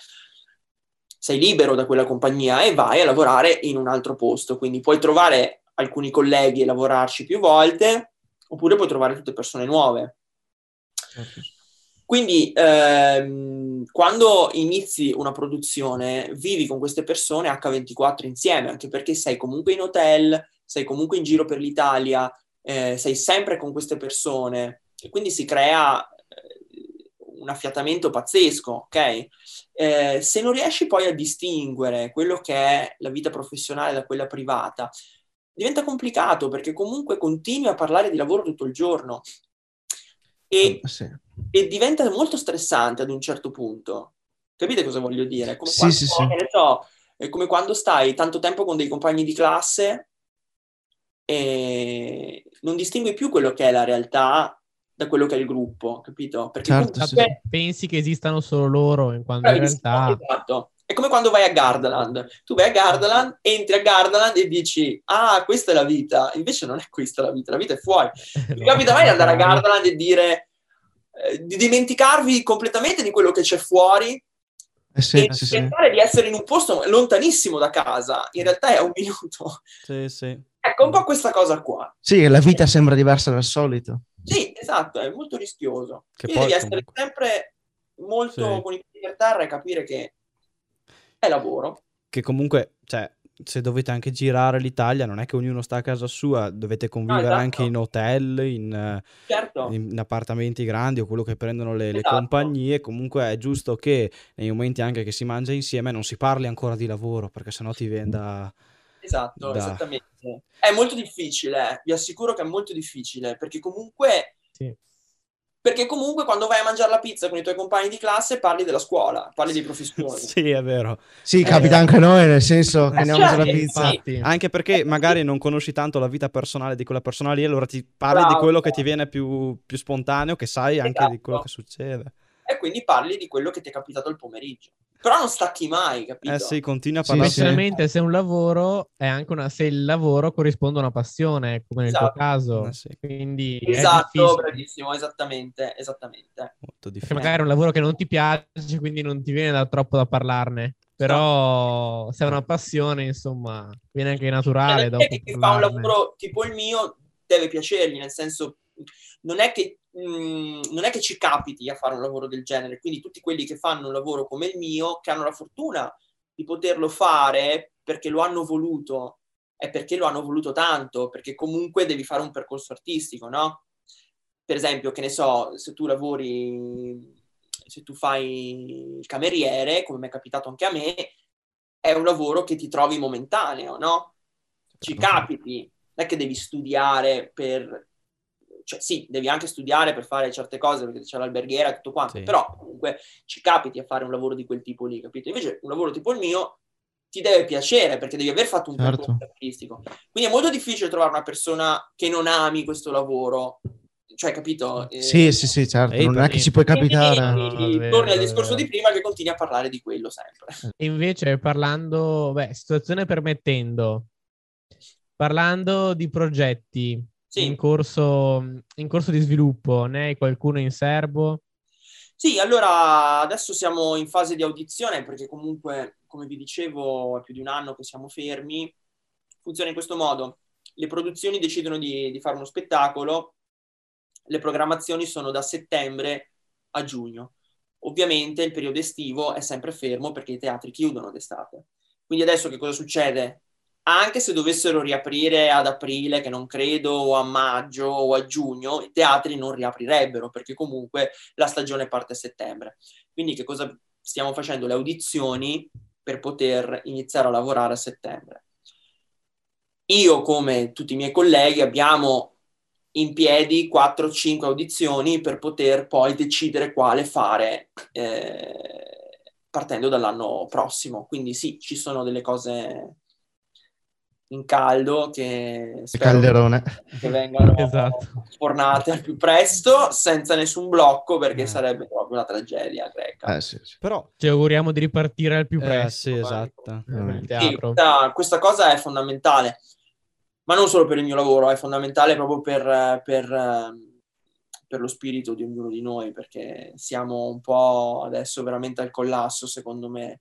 [SPEAKER 1] sei libero da quella compagnia e vai a lavorare in un altro posto, quindi puoi trovare alcuni colleghi e lavorarci più volte, oppure puoi trovare tutte persone nuove. Certo. Quindi ehm, quando inizi una produzione vivi con queste persone H24 insieme, anche perché sei comunque in hotel, sei comunque in giro per l'Italia, eh, sei sempre con queste persone e quindi si crea eh, un affiatamento pazzesco, ok? Eh, se non riesci poi a distinguere quello che è la vita professionale da quella privata, diventa complicato perché comunque continui a parlare di lavoro tutto il giorno e, sì. E diventa molto stressante ad un certo punto. Capite cosa voglio dire? Come, sì, quando, sì, sì. So, è come quando stai tanto tempo con dei compagni di classe e non distingui più quello che è la realtà da quello che è il gruppo, capito?
[SPEAKER 3] Perché certo, comunque... sì. pensi che esistano solo loro, in quando in realtà...
[SPEAKER 1] Esatto. È come quando vai a Gardaland. Tu vai a Gardaland, entri a Gardaland e dici, ah, questa è la vita. Invece non è questa la vita, la vita è fuori. Mi capita mai di andare a Gardaland e dire, eh, di dimenticarvi completamente di quello che c'è fuori eh sì, e sì, pensare sì. di essere in un posto lontanissimo da casa, in realtà è un minuto.
[SPEAKER 2] Sì, sì.
[SPEAKER 1] Ecco, un po' questa cosa qua.
[SPEAKER 4] Sì, la vita sembra diversa dal solito.
[SPEAKER 1] Sì, esatto, è molto rischioso. Che Quindi poi, devi essere comunque... sempre molto sì. con i piedi per terra e capire che è lavoro.
[SPEAKER 2] Che comunque, cioè, se dovete anche girare l'Italia, non è che ognuno sta a casa sua, dovete convivere no, esatto. anche in hotel, in, certo. in, appartamenti grandi o quello che prendono le, esatto. le, compagnie. Comunque è giusto che nei momenti anche che si mangia insieme non si parli ancora di lavoro, perché sennò ti viene da...
[SPEAKER 1] Esatto, da... esattamente. È molto difficile, eh. vi assicuro che è molto difficile, perché comunque... Sì perché comunque quando vai a mangiare la pizza con i tuoi compagni di classe parli della scuola, parli dei professori.
[SPEAKER 2] sì, è vero.
[SPEAKER 4] Sì, capita eh, anche a noi, nel senso che andiamo a mangiare la pizza.
[SPEAKER 2] Sì. Anche perché magari non conosci tanto la vita personale di quella persona lì, allora ti parli Bravo. di quello che ti viene più, più spontaneo, che sai anche esatto. di quello che succede.
[SPEAKER 1] E quindi parli di quello che ti è capitato il pomeriggio. Però non stacchi mai, capito?
[SPEAKER 2] Eh sì, continua a parlare.
[SPEAKER 3] Specialmente se un lavoro è anche una... se il lavoro corrisponde a una passione, come nel esatto. tuo caso. Eh sì. Quindi
[SPEAKER 1] esatto, bravissimo, esattamente, esattamente.
[SPEAKER 3] Molto difficile. magari è un lavoro che non ti piace, quindi non ti viene da troppo da parlarne. Però no. se è una passione, insomma, viene anche naturale. Cioè, dopo
[SPEAKER 1] chi fa un lavoro tipo il mio deve piacergli, nel senso non è che mh, mm, non è che ci capiti a fare un lavoro del genere, quindi tutti quelli che fanno un lavoro come il mio, che hanno la fortuna di poterlo fare perché lo hanno voluto, è perché lo hanno voluto tanto, perché comunque devi fare un percorso artistico, no? Per esempio, che ne so, se tu lavori, se tu fai il cameriere, come mi è capitato anche a me, è un lavoro che ti trovi momentaneo, no? Ci certo. capiti, non è che devi studiare per cioè sì, devi anche studiare per fare certe cose perché c'è l'alberghiera e tutto quanto, sì. però comunque ci capiti a fare un lavoro di quel tipo lì, capito? Invece un lavoro tipo il mio ti deve piacere perché devi aver fatto un certo. percorso artistico. Quindi è molto difficile trovare una persona che non ami questo lavoro. Cioè, capito?
[SPEAKER 4] Sì, eh, sì, sì, certo. Ehi, non è che si può capitare.
[SPEAKER 1] E, torni al discorso di prima che continui a parlare di quello sempre.
[SPEAKER 3] E invece parlando, beh, situazione permettendo, parlando di progetti, sì. in, corso, in corso di sviluppo? Ne hai qualcuno in serbo?
[SPEAKER 1] Sì, allora adesso siamo in fase di audizione perché comunque, come vi dicevo, è più di un anno che siamo fermi. Funziona in questo modo. Le produzioni decidono di, di fare uno spettacolo, le programmazioni sono da settembre a giugno. Ovviamente il periodo estivo è sempre fermo perché i teatri chiudono d'estate. Quindi adesso che cosa succede? Anche se dovessero riaprire ad aprile, che non credo, o a maggio o a giugno, i teatri non riaprirebbero perché comunque la stagione parte a settembre. Quindi che cosa stiamo facendo? Le audizioni per poter iniziare a lavorare a settembre. Io, come tutti i miei colleghi, abbiamo in piedi 4-5 audizioni per poter poi decidere quale fare eh, partendo dall'anno prossimo. Quindi sì, ci sono delle cose in caldo che
[SPEAKER 4] calderone.
[SPEAKER 1] che vengano esatto. sfornate al più presto senza nessun blocco perché eh. sarebbe proprio una tragedia greca.
[SPEAKER 4] Eh, sì, sì.
[SPEAKER 3] però ci auguriamo di ripartire al più eh, presto
[SPEAKER 2] eh, sì, esatto
[SPEAKER 1] sì, questa, questa, cosa è fondamentale ma non solo per il mio lavoro è fondamentale proprio per, per, per lo spirito di ognuno di noi perché siamo un po' adesso veramente al collasso secondo me.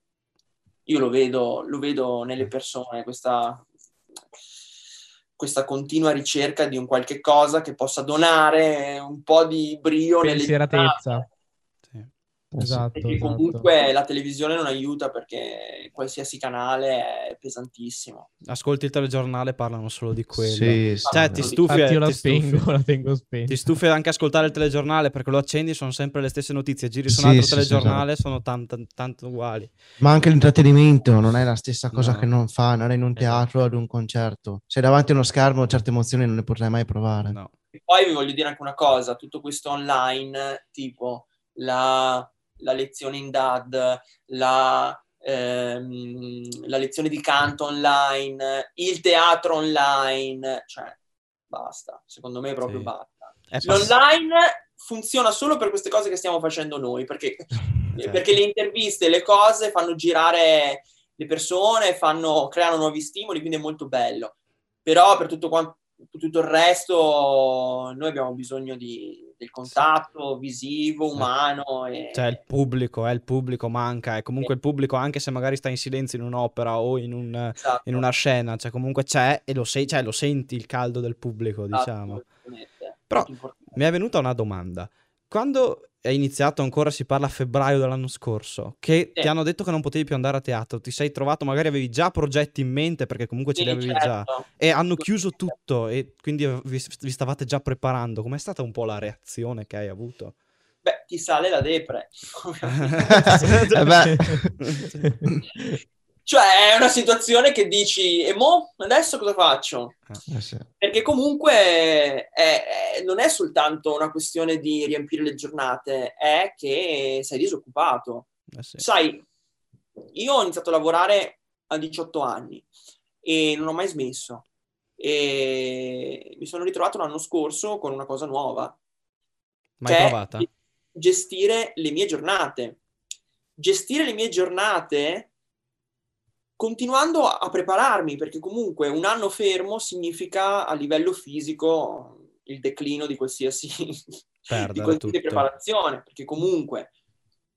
[SPEAKER 1] Io lo vedo, lo vedo nelle persone, questa, questa continua ricerca di un qualche cosa che possa donare un po' di brio
[SPEAKER 3] Pensieratezza.
[SPEAKER 1] Sì.
[SPEAKER 3] Esatto,
[SPEAKER 1] perché
[SPEAKER 3] esatto.
[SPEAKER 1] comunque la televisione non aiuta perché qualsiasi canale è pesantissimo.
[SPEAKER 2] Ascolti il telegiornale, parlano solo di quello.
[SPEAKER 4] Sì, sì.
[SPEAKER 2] Cioè, ti stufi,
[SPEAKER 3] Infatti io la
[SPEAKER 2] ti stufi-
[SPEAKER 3] spengo, la tengo spenta.
[SPEAKER 2] Ti stufi anche ascoltare il telegiornale perché lo accendi, sono sempre le stesse notizie. Giri su
[SPEAKER 4] Sì,
[SPEAKER 2] un altro
[SPEAKER 4] sì, sì,
[SPEAKER 2] telegiornale, sono tanto, tanto uguali.
[SPEAKER 4] Ma anche l'intrattenimento non è la stessa cosa
[SPEAKER 2] No.
[SPEAKER 4] che non fa andare in un
[SPEAKER 2] Esatto.
[SPEAKER 4] teatro o ad un concerto. Se davanti a uno schermo certe emozioni non le potrai mai provare.
[SPEAKER 2] No.
[SPEAKER 1] E poi vi voglio dire anche una cosa, tutto questo online, tipo la, la lezione in DAD, la, ehm, la lezione di canto online, il teatro online, cioè basta, secondo me proprio
[SPEAKER 2] Sì.
[SPEAKER 1] basta.
[SPEAKER 2] Pass-
[SPEAKER 1] L'online funziona solo per queste cose che stiamo facendo noi, perché,
[SPEAKER 2] Certo.
[SPEAKER 1] perché le interviste, le cose fanno girare le persone, fanno, creano nuovi stimoli, quindi è molto bello. Però per tutto, quan- tutto il resto noi abbiamo bisogno di- del contatto visivo, umano. E...
[SPEAKER 2] Cioè, il pubblico, è il pubblico manca. E comunque il pubblico, anche se magari sta in silenzio in un'opera o in, un-
[SPEAKER 1] Esatto,
[SPEAKER 2] in una scena, cioè comunque c'è e lo, sei- cioè, lo senti il caldo del pubblico,
[SPEAKER 1] esatto,
[SPEAKER 2] diciamo. Però-. Mi è venuta una domanda. Quando è iniziato, ancora si parla a febbraio dell'anno scorso, che
[SPEAKER 1] Sì.
[SPEAKER 2] ti hanno detto che non potevi più andare a teatro, ti sei trovato, magari avevi già progetti in mente perché comunque ce
[SPEAKER 1] Sì,
[SPEAKER 2] li avevi già,
[SPEAKER 1] certo.
[SPEAKER 2] e hanno chiuso tutto e quindi vi, vi stavate già preparando. Com'è stata un po' la reazione che hai avuto?
[SPEAKER 1] Beh, ti sale la depre.
[SPEAKER 4] Eh beh.
[SPEAKER 1] cioè, è una situazione che dici, e mo, adesso cosa faccio?
[SPEAKER 4] Eh sì.
[SPEAKER 1] Perché comunque è- è- non è soltanto una questione di riempire le giornate, è che sei disoccupato.
[SPEAKER 2] Eh sì.
[SPEAKER 1] Sai, io ho iniziato a lavorare a 18 anni e non ho mai smesso. E mi sono ritrovato l'anno scorso con una cosa nuova,
[SPEAKER 2] Mai provata?
[SPEAKER 1] gestire le mie giornate. Gestire le mie giornate continuando a prepararmi, perché comunque un anno fermo significa a livello fisico il declino di qualsiasi, di qualsiasi preparazione, perché comunque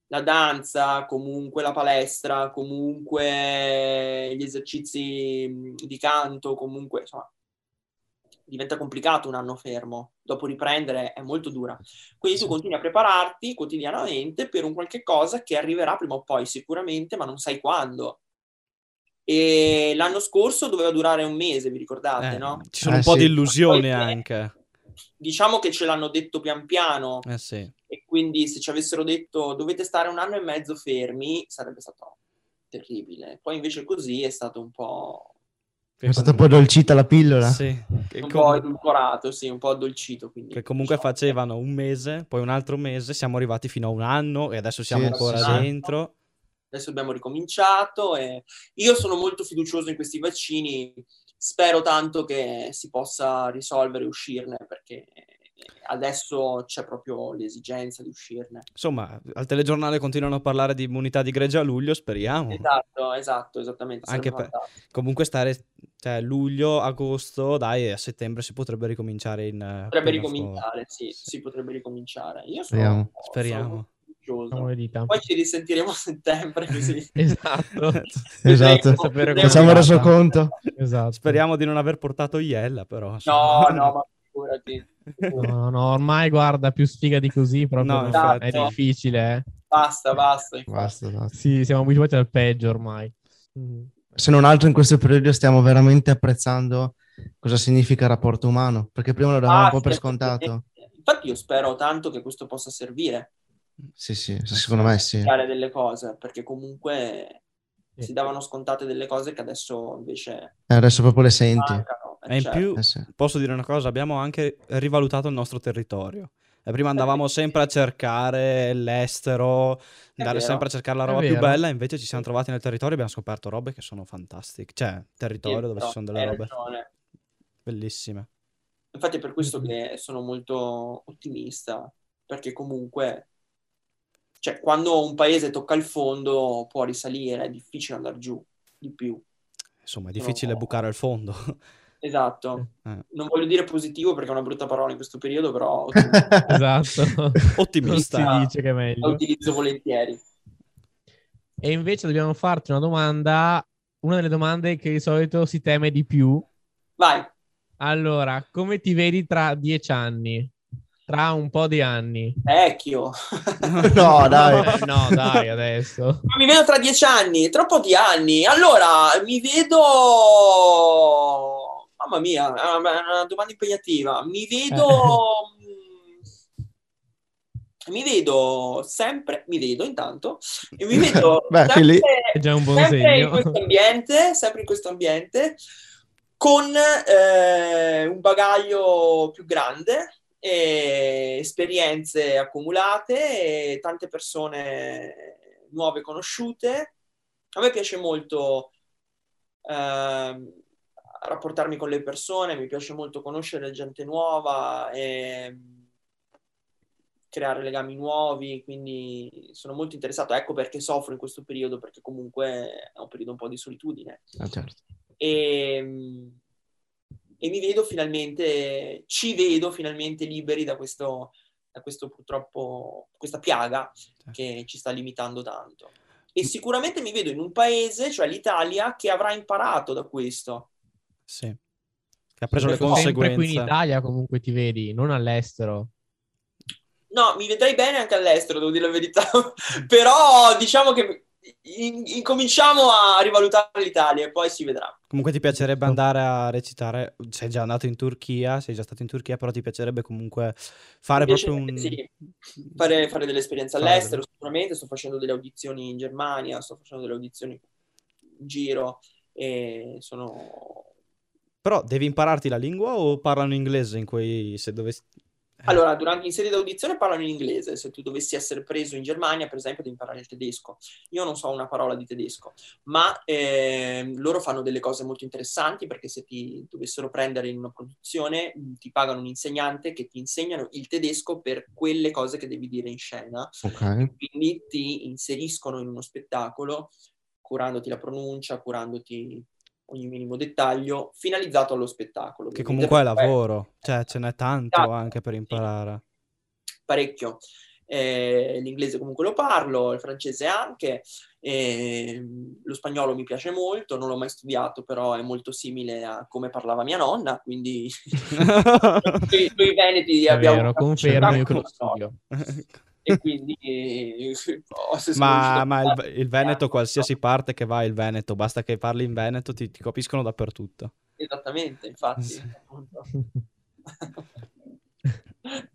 [SPEAKER 1] la danza, comunque la palestra, comunque gli esercizi di canto, comunque insomma diventa complicato un anno fermo, dopo riprendere è molto dura. Quindi tu continui a prepararti quotidianamente per un qualche cosa che arriverà prima o poi sicuramente, ma non sai quando. E l'anno scorso doveva durare un mese, vi ricordate,
[SPEAKER 2] Eh,
[SPEAKER 1] no?
[SPEAKER 2] Ci sono
[SPEAKER 4] Eh,
[SPEAKER 2] un po'
[SPEAKER 4] sì.
[SPEAKER 2] di illusioni
[SPEAKER 1] Poi-
[SPEAKER 2] anche.
[SPEAKER 1] Diciamo che ce l'hanno detto pian piano
[SPEAKER 2] Eh sì.
[SPEAKER 1] e quindi se ci avessero detto dovete stare un anno e mezzo fermi sarebbe stato terribile. Poi invece così è stato un po',
[SPEAKER 4] È stata un po' dolcita la pillola.
[SPEAKER 2] Sì, che,
[SPEAKER 1] un
[SPEAKER 2] com-
[SPEAKER 1] po' edulcorato, sì, un po' addolcito. Quindi,
[SPEAKER 2] che comunque
[SPEAKER 1] diciamo,
[SPEAKER 2] facevano un mese, poi un altro mese, siamo arrivati fino a un anno e adesso siamo
[SPEAKER 4] Sì,
[SPEAKER 2] ancora
[SPEAKER 1] sì, sì.
[SPEAKER 2] dentro.
[SPEAKER 1] Adesso abbiamo ricominciato e io sono molto fiducioso in questi vaccini. Spero tanto che si possa risolvere e uscirne perché adesso c'è proprio l'esigenza di uscirne.
[SPEAKER 2] Insomma, al telegiornale continuano a parlare di immunità di gregge a luglio, speriamo.
[SPEAKER 1] Esatto, esatto, esattamente.
[SPEAKER 2] Anche per-. Comunque stare, cioè luglio, agosto, dai, a settembre si potrebbe ricominciare in... eh,
[SPEAKER 1] Potrebbe ricominciare, sì,
[SPEAKER 2] Sì.
[SPEAKER 1] si potrebbe ricominciare. Io sono,
[SPEAKER 4] Speriamo.
[SPEAKER 1] sono
[SPEAKER 2] Speriamo.
[SPEAKER 3] Dita.
[SPEAKER 1] Poi ci risentiremo a settembre così.
[SPEAKER 3] Esatto.
[SPEAKER 4] Esatto. Facciamo il resoconto.
[SPEAKER 3] Esatto.
[SPEAKER 2] Speriamo di non aver portato Iella, però.
[SPEAKER 1] No, no, ma figurati.
[SPEAKER 3] No, no, ormai guarda, più sfiga di così proprio
[SPEAKER 2] No,
[SPEAKER 3] è difficile. eh.
[SPEAKER 1] Basta, basta.
[SPEAKER 4] Basta, basta.
[SPEAKER 3] Sì, siamo abituati al peggio ormai. Mm.
[SPEAKER 4] Se non altro in questo periodo stiamo veramente apprezzando cosa significa il rapporto umano, perché prima lo davamo
[SPEAKER 1] Ah,
[SPEAKER 4] un po' per scontato.
[SPEAKER 1] Infatti io spero tanto che questo possa servire
[SPEAKER 4] Sì, sì, secondo me sì.
[SPEAKER 1] delle cose, perché comunque
[SPEAKER 3] Sì.
[SPEAKER 1] si davano scontate delle cose che adesso invece
[SPEAKER 4] E adesso proprio le senti.
[SPEAKER 1] mancano.
[SPEAKER 2] E in
[SPEAKER 1] certo.
[SPEAKER 2] più,
[SPEAKER 4] Eh sì.
[SPEAKER 2] posso dire una cosa, abbiamo anche rivalutato il nostro territorio. E prima andavamo sempre a cercare l'estero, andare
[SPEAKER 1] vero.
[SPEAKER 2] sempre a cercare la roba più bella, invece ci siamo trovati nel territorio e abbiamo scoperto robe che sono fantastiche. Cioè, territorio
[SPEAKER 1] Sì,
[SPEAKER 2] dove
[SPEAKER 1] no,
[SPEAKER 2] ci sono delle robe
[SPEAKER 1] ragione.
[SPEAKER 2] bellissime.
[SPEAKER 1] Infatti è per questo
[SPEAKER 3] Mhm.
[SPEAKER 1] che sono molto ottimista, perché comunque, cioè, quando un paese tocca il fondo può risalire, è difficile andare giù di più.
[SPEAKER 2] Insomma, è difficile bucare il fondo.
[SPEAKER 1] Esatto.
[SPEAKER 2] Eh.
[SPEAKER 1] Non voglio dire positivo perché è una brutta parola in questo periodo, però ottimista,
[SPEAKER 3] Esatto.
[SPEAKER 2] Ottimista.
[SPEAKER 3] si dice che è
[SPEAKER 1] la
[SPEAKER 3] meglio.
[SPEAKER 1] utilizzo volentieri.
[SPEAKER 3] E invece dobbiamo farti una domanda, una delle domande che di solito si teme di più.
[SPEAKER 1] Vai,
[SPEAKER 3] Allora, come ti vedi tra dieci anni? Tra un po' di anni.
[SPEAKER 1] Vecchio.
[SPEAKER 4] no, dai.
[SPEAKER 3] Eh, no, dai, adesso.
[SPEAKER 1] Ma mi vedo tra dieci anni, tra un po' di anni. Allora, mi vedo... Mamma mia, è una domanda impegnativa. Mi vedo... Eh. Mi vedo sempre, mi vedo intanto, e mi vedo
[SPEAKER 4] Beh,
[SPEAKER 1] sempre,
[SPEAKER 3] è già un buon
[SPEAKER 1] sempre
[SPEAKER 3] segno.
[SPEAKER 1] in questo ambiente, sempre in questo ambiente, con eh, un bagaglio più grande, esperienze accumulate, e tante persone nuove conosciute. A me piace molto eh, rapportarmi con le persone, mi piace molto conoscere gente nuova e creare legami nuovi, quindi sono molto interessato. Ecco perché soffro in questo periodo, perché comunque è un periodo un po' di solitudine.
[SPEAKER 4] Ah, certo.
[SPEAKER 1] E, e, mi vedo finalmente, ci vedo finalmente liberi da questo, da questo purtroppo, questa piaga che ci sta limitando tanto. E sicuramente mi vedo in un paese, cioè l'Italia, che avrà imparato da questo.
[SPEAKER 2] Sì. Che ha preso le conseguenze.
[SPEAKER 3] Sempre qui in Italia comunque ti vedi, non all'estero.
[SPEAKER 1] No, mi vedrei bene anche all'estero, devo dire la verità. Però diciamo che in- incominciamo a rivalutare l'Italia e poi si vedrà.
[SPEAKER 2] Comunque ti piacerebbe andare a recitare, sei già andato in Turchia, sei già stato in Turchia, però ti piacerebbe comunque fare proprio un...
[SPEAKER 1] Sì, fare, fare delle esperienze fare all'estero delle... sicuramente, sto facendo delle audizioni in Germania, sto facendo delle audizioni in giro e sono...
[SPEAKER 2] Però devi impararti la lingua o parlano inglese in quei... se dovessi...
[SPEAKER 1] Allora, durante in serie d'audizione parlano in inglese. Se tu dovessi essere preso in Germania, per esempio, devi imparare il tedesco. Io non so una parola di tedesco, ma eh, loro fanno delle cose molto interessanti perché se ti dovessero prendere in una produzione, ti pagano un insegnante che ti insegnano il tedesco per quelle cose che devi dire in scena.
[SPEAKER 4] Okay.
[SPEAKER 1] Quindi ti inseriscono in uno spettacolo curandoti la pronuncia, curandoti ogni minimo dettaglio, finalizzato allo spettacolo.
[SPEAKER 2] Che comunque è lavoro, cioè ce n'è tanto esatto. anche per imparare.
[SPEAKER 1] Parecchio. Eh, l'inglese comunque lo parlo, il francese anche, eh, lo spagnolo mi piace molto, non l'ho mai studiato, però è molto simile a come parlava mia nonna, quindi noi, veneti
[SPEAKER 3] è
[SPEAKER 1] abbiamo...
[SPEAKER 3] Vero, confermo, io che lo studio.
[SPEAKER 1] e quindi
[SPEAKER 2] oh, ma, ma il, il, Veneto qualsiasi parte che va il Veneto. Basta che parli in Veneto ti, ti capiscono dappertutto.
[SPEAKER 1] Esattamente infatti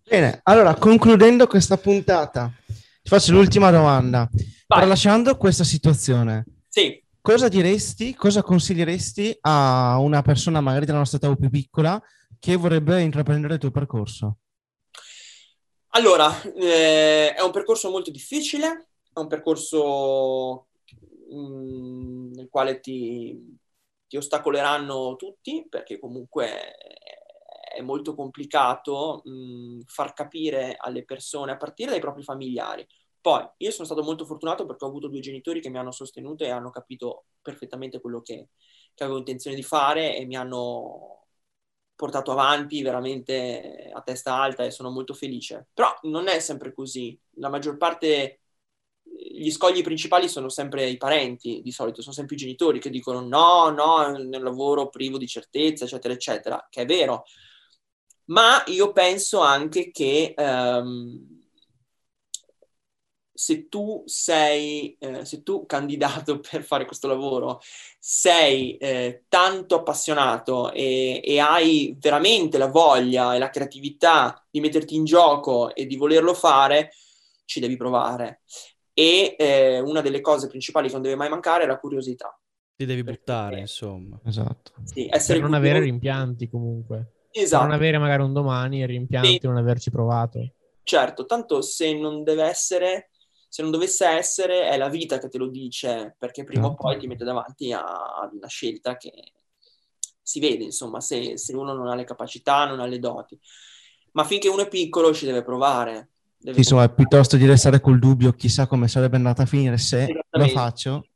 [SPEAKER 4] bene allora concludendo questa puntata ti faccio l'ultima domanda. Vai. tralasciando questa situazione
[SPEAKER 1] sì.
[SPEAKER 4] cosa diresti cosa consiglieresti a una persona magari della nostra età o più piccola che vorrebbe intraprendere il tuo percorso
[SPEAKER 1] allora, eh, è un percorso molto difficile, è un percorso mh, mm, nel quale ti, ti, ostacoleranno tutti, perché comunque è molto complicato mh, mm, far capire alle persone, a partire dai propri familiari. Poi, io sono stato molto fortunato perché ho avuto due genitori che mi hanno sostenuto e hanno capito perfettamente quello che, che avevo intenzione di fare e mi hanno portato avanti veramente a testa alta e sono molto felice. Però non è sempre così. La maggior parte, gli scogli principali sono sempre i parenti, di solito, sono sempre i genitori che dicono no, no, è un lavoro privo di certezza, eccetera, eccetera, che è vero. Ma io penso anche che... Um, se tu sei, eh, se tu candidato per fare questo lavoro, sei eh, tanto appassionato e, e, hai veramente la voglia e la creatività di metterti in gioco e di volerlo fare, ci devi provare. E eh, una delle cose principali che non deve mai mancare è la curiosità.
[SPEAKER 2] Ti devi buttare, Perché, insomma.
[SPEAKER 4] Esatto.
[SPEAKER 1] Sì,
[SPEAKER 3] per non avere rimpianti comunque.
[SPEAKER 1] Esatto.
[SPEAKER 3] Per non avere magari un domani rimpianti, sì. non averci provato.
[SPEAKER 1] Certo, tanto se non deve essere se non dovesse essere, è la vita che te lo dice, perché prima o poi ti mette davanti a una scelta che si vede, insomma, se, se, uno non ha le capacità, non ha le doti. Ma finché uno è piccolo ci deve provare. Deve
[SPEAKER 4] insomma, piuttosto di restare col dubbio, chissà come sarebbe andata a finire se lo faccio.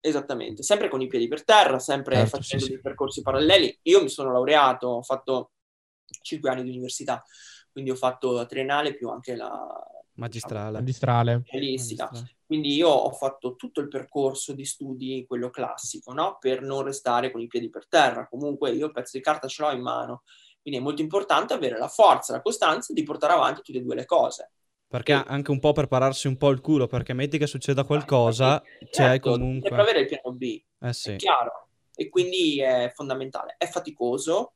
[SPEAKER 1] Esattamente, sempre con i piedi per terra, sempre certo, facendo sì, dei sì. percorsi paralleli. Io mi sono laureato, ho fatto cinque anni di università, quindi ho fatto la triennale più anche la,
[SPEAKER 2] Magistrale.
[SPEAKER 3] Magistrale.
[SPEAKER 1] Magistrale. Quindi io ho fatto tutto il percorso di studi, quello classico, no? Per non restare con i piedi per terra. Comunque io il pezzo di carta ce l'ho in mano Quindi è molto importante avere la forza, la costanza di portare avanti tutte e due le cose.
[SPEAKER 2] Perché e... anche un po' per pararsi un po' il culo, perché metti che succeda qualcosa, certo, c'è comunque...
[SPEAKER 1] Per avere il piano B, eh sì. è chiaro. E quindi è fondamentale. È faticoso.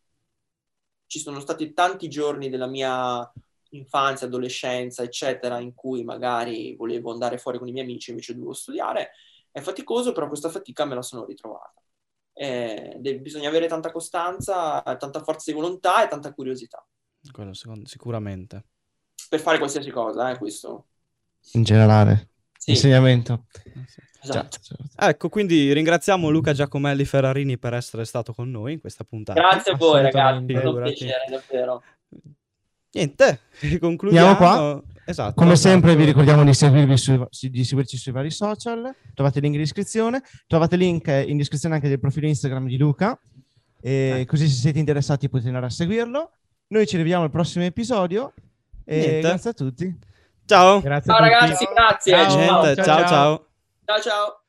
[SPEAKER 1] Ci sono stati tanti giorni della mia infanzia, adolescenza, eccetera, in cui magari volevo andare fuori con i miei amici, invece dovevo studiare. È faticoso, però questa fatica me la sono ritrovata eh, bisogna avere tanta costanza, tanta forza di volontà e tanta curiosità.
[SPEAKER 2] Quello secondo, sicuramente.
[SPEAKER 1] Per fare qualsiasi cosa, eh, questo.
[SPEAKER 4] In generale. Sì. Insegnamento.
[SPEAKER 1] Esatto.
[SPEAKER 2] Ecco, quindi ringraziamo Luca Giacomelli Ferrarini per essere stato con noi in questa puntata.
[SPEAKER 1] Grazie a voi ragazzi, è un piacere davvero.
[SPEAKER 2] Niente, concludiamo qua.
[SPEAKER 4] Esatto. Come sempre vi ricordiamo di, seguirvi su, di seguirci sui vari social, trovate link in descrizione, trovate link in descrizione anche del profilo Instagram di Luca, e eh. così se siete interessati potete andare a seguirlo. Noi ci rivediamo al prossimo episodio e Niente. grazie a tutti.
[SPEAKER 2] Ciao.
[SPEAKER 1] Grazie ciao a ragazzi, grazie.
[SPEAKER 2] Ciao, ciao. ciao. ciao.
[SPEAKER 1] ciao. ciao.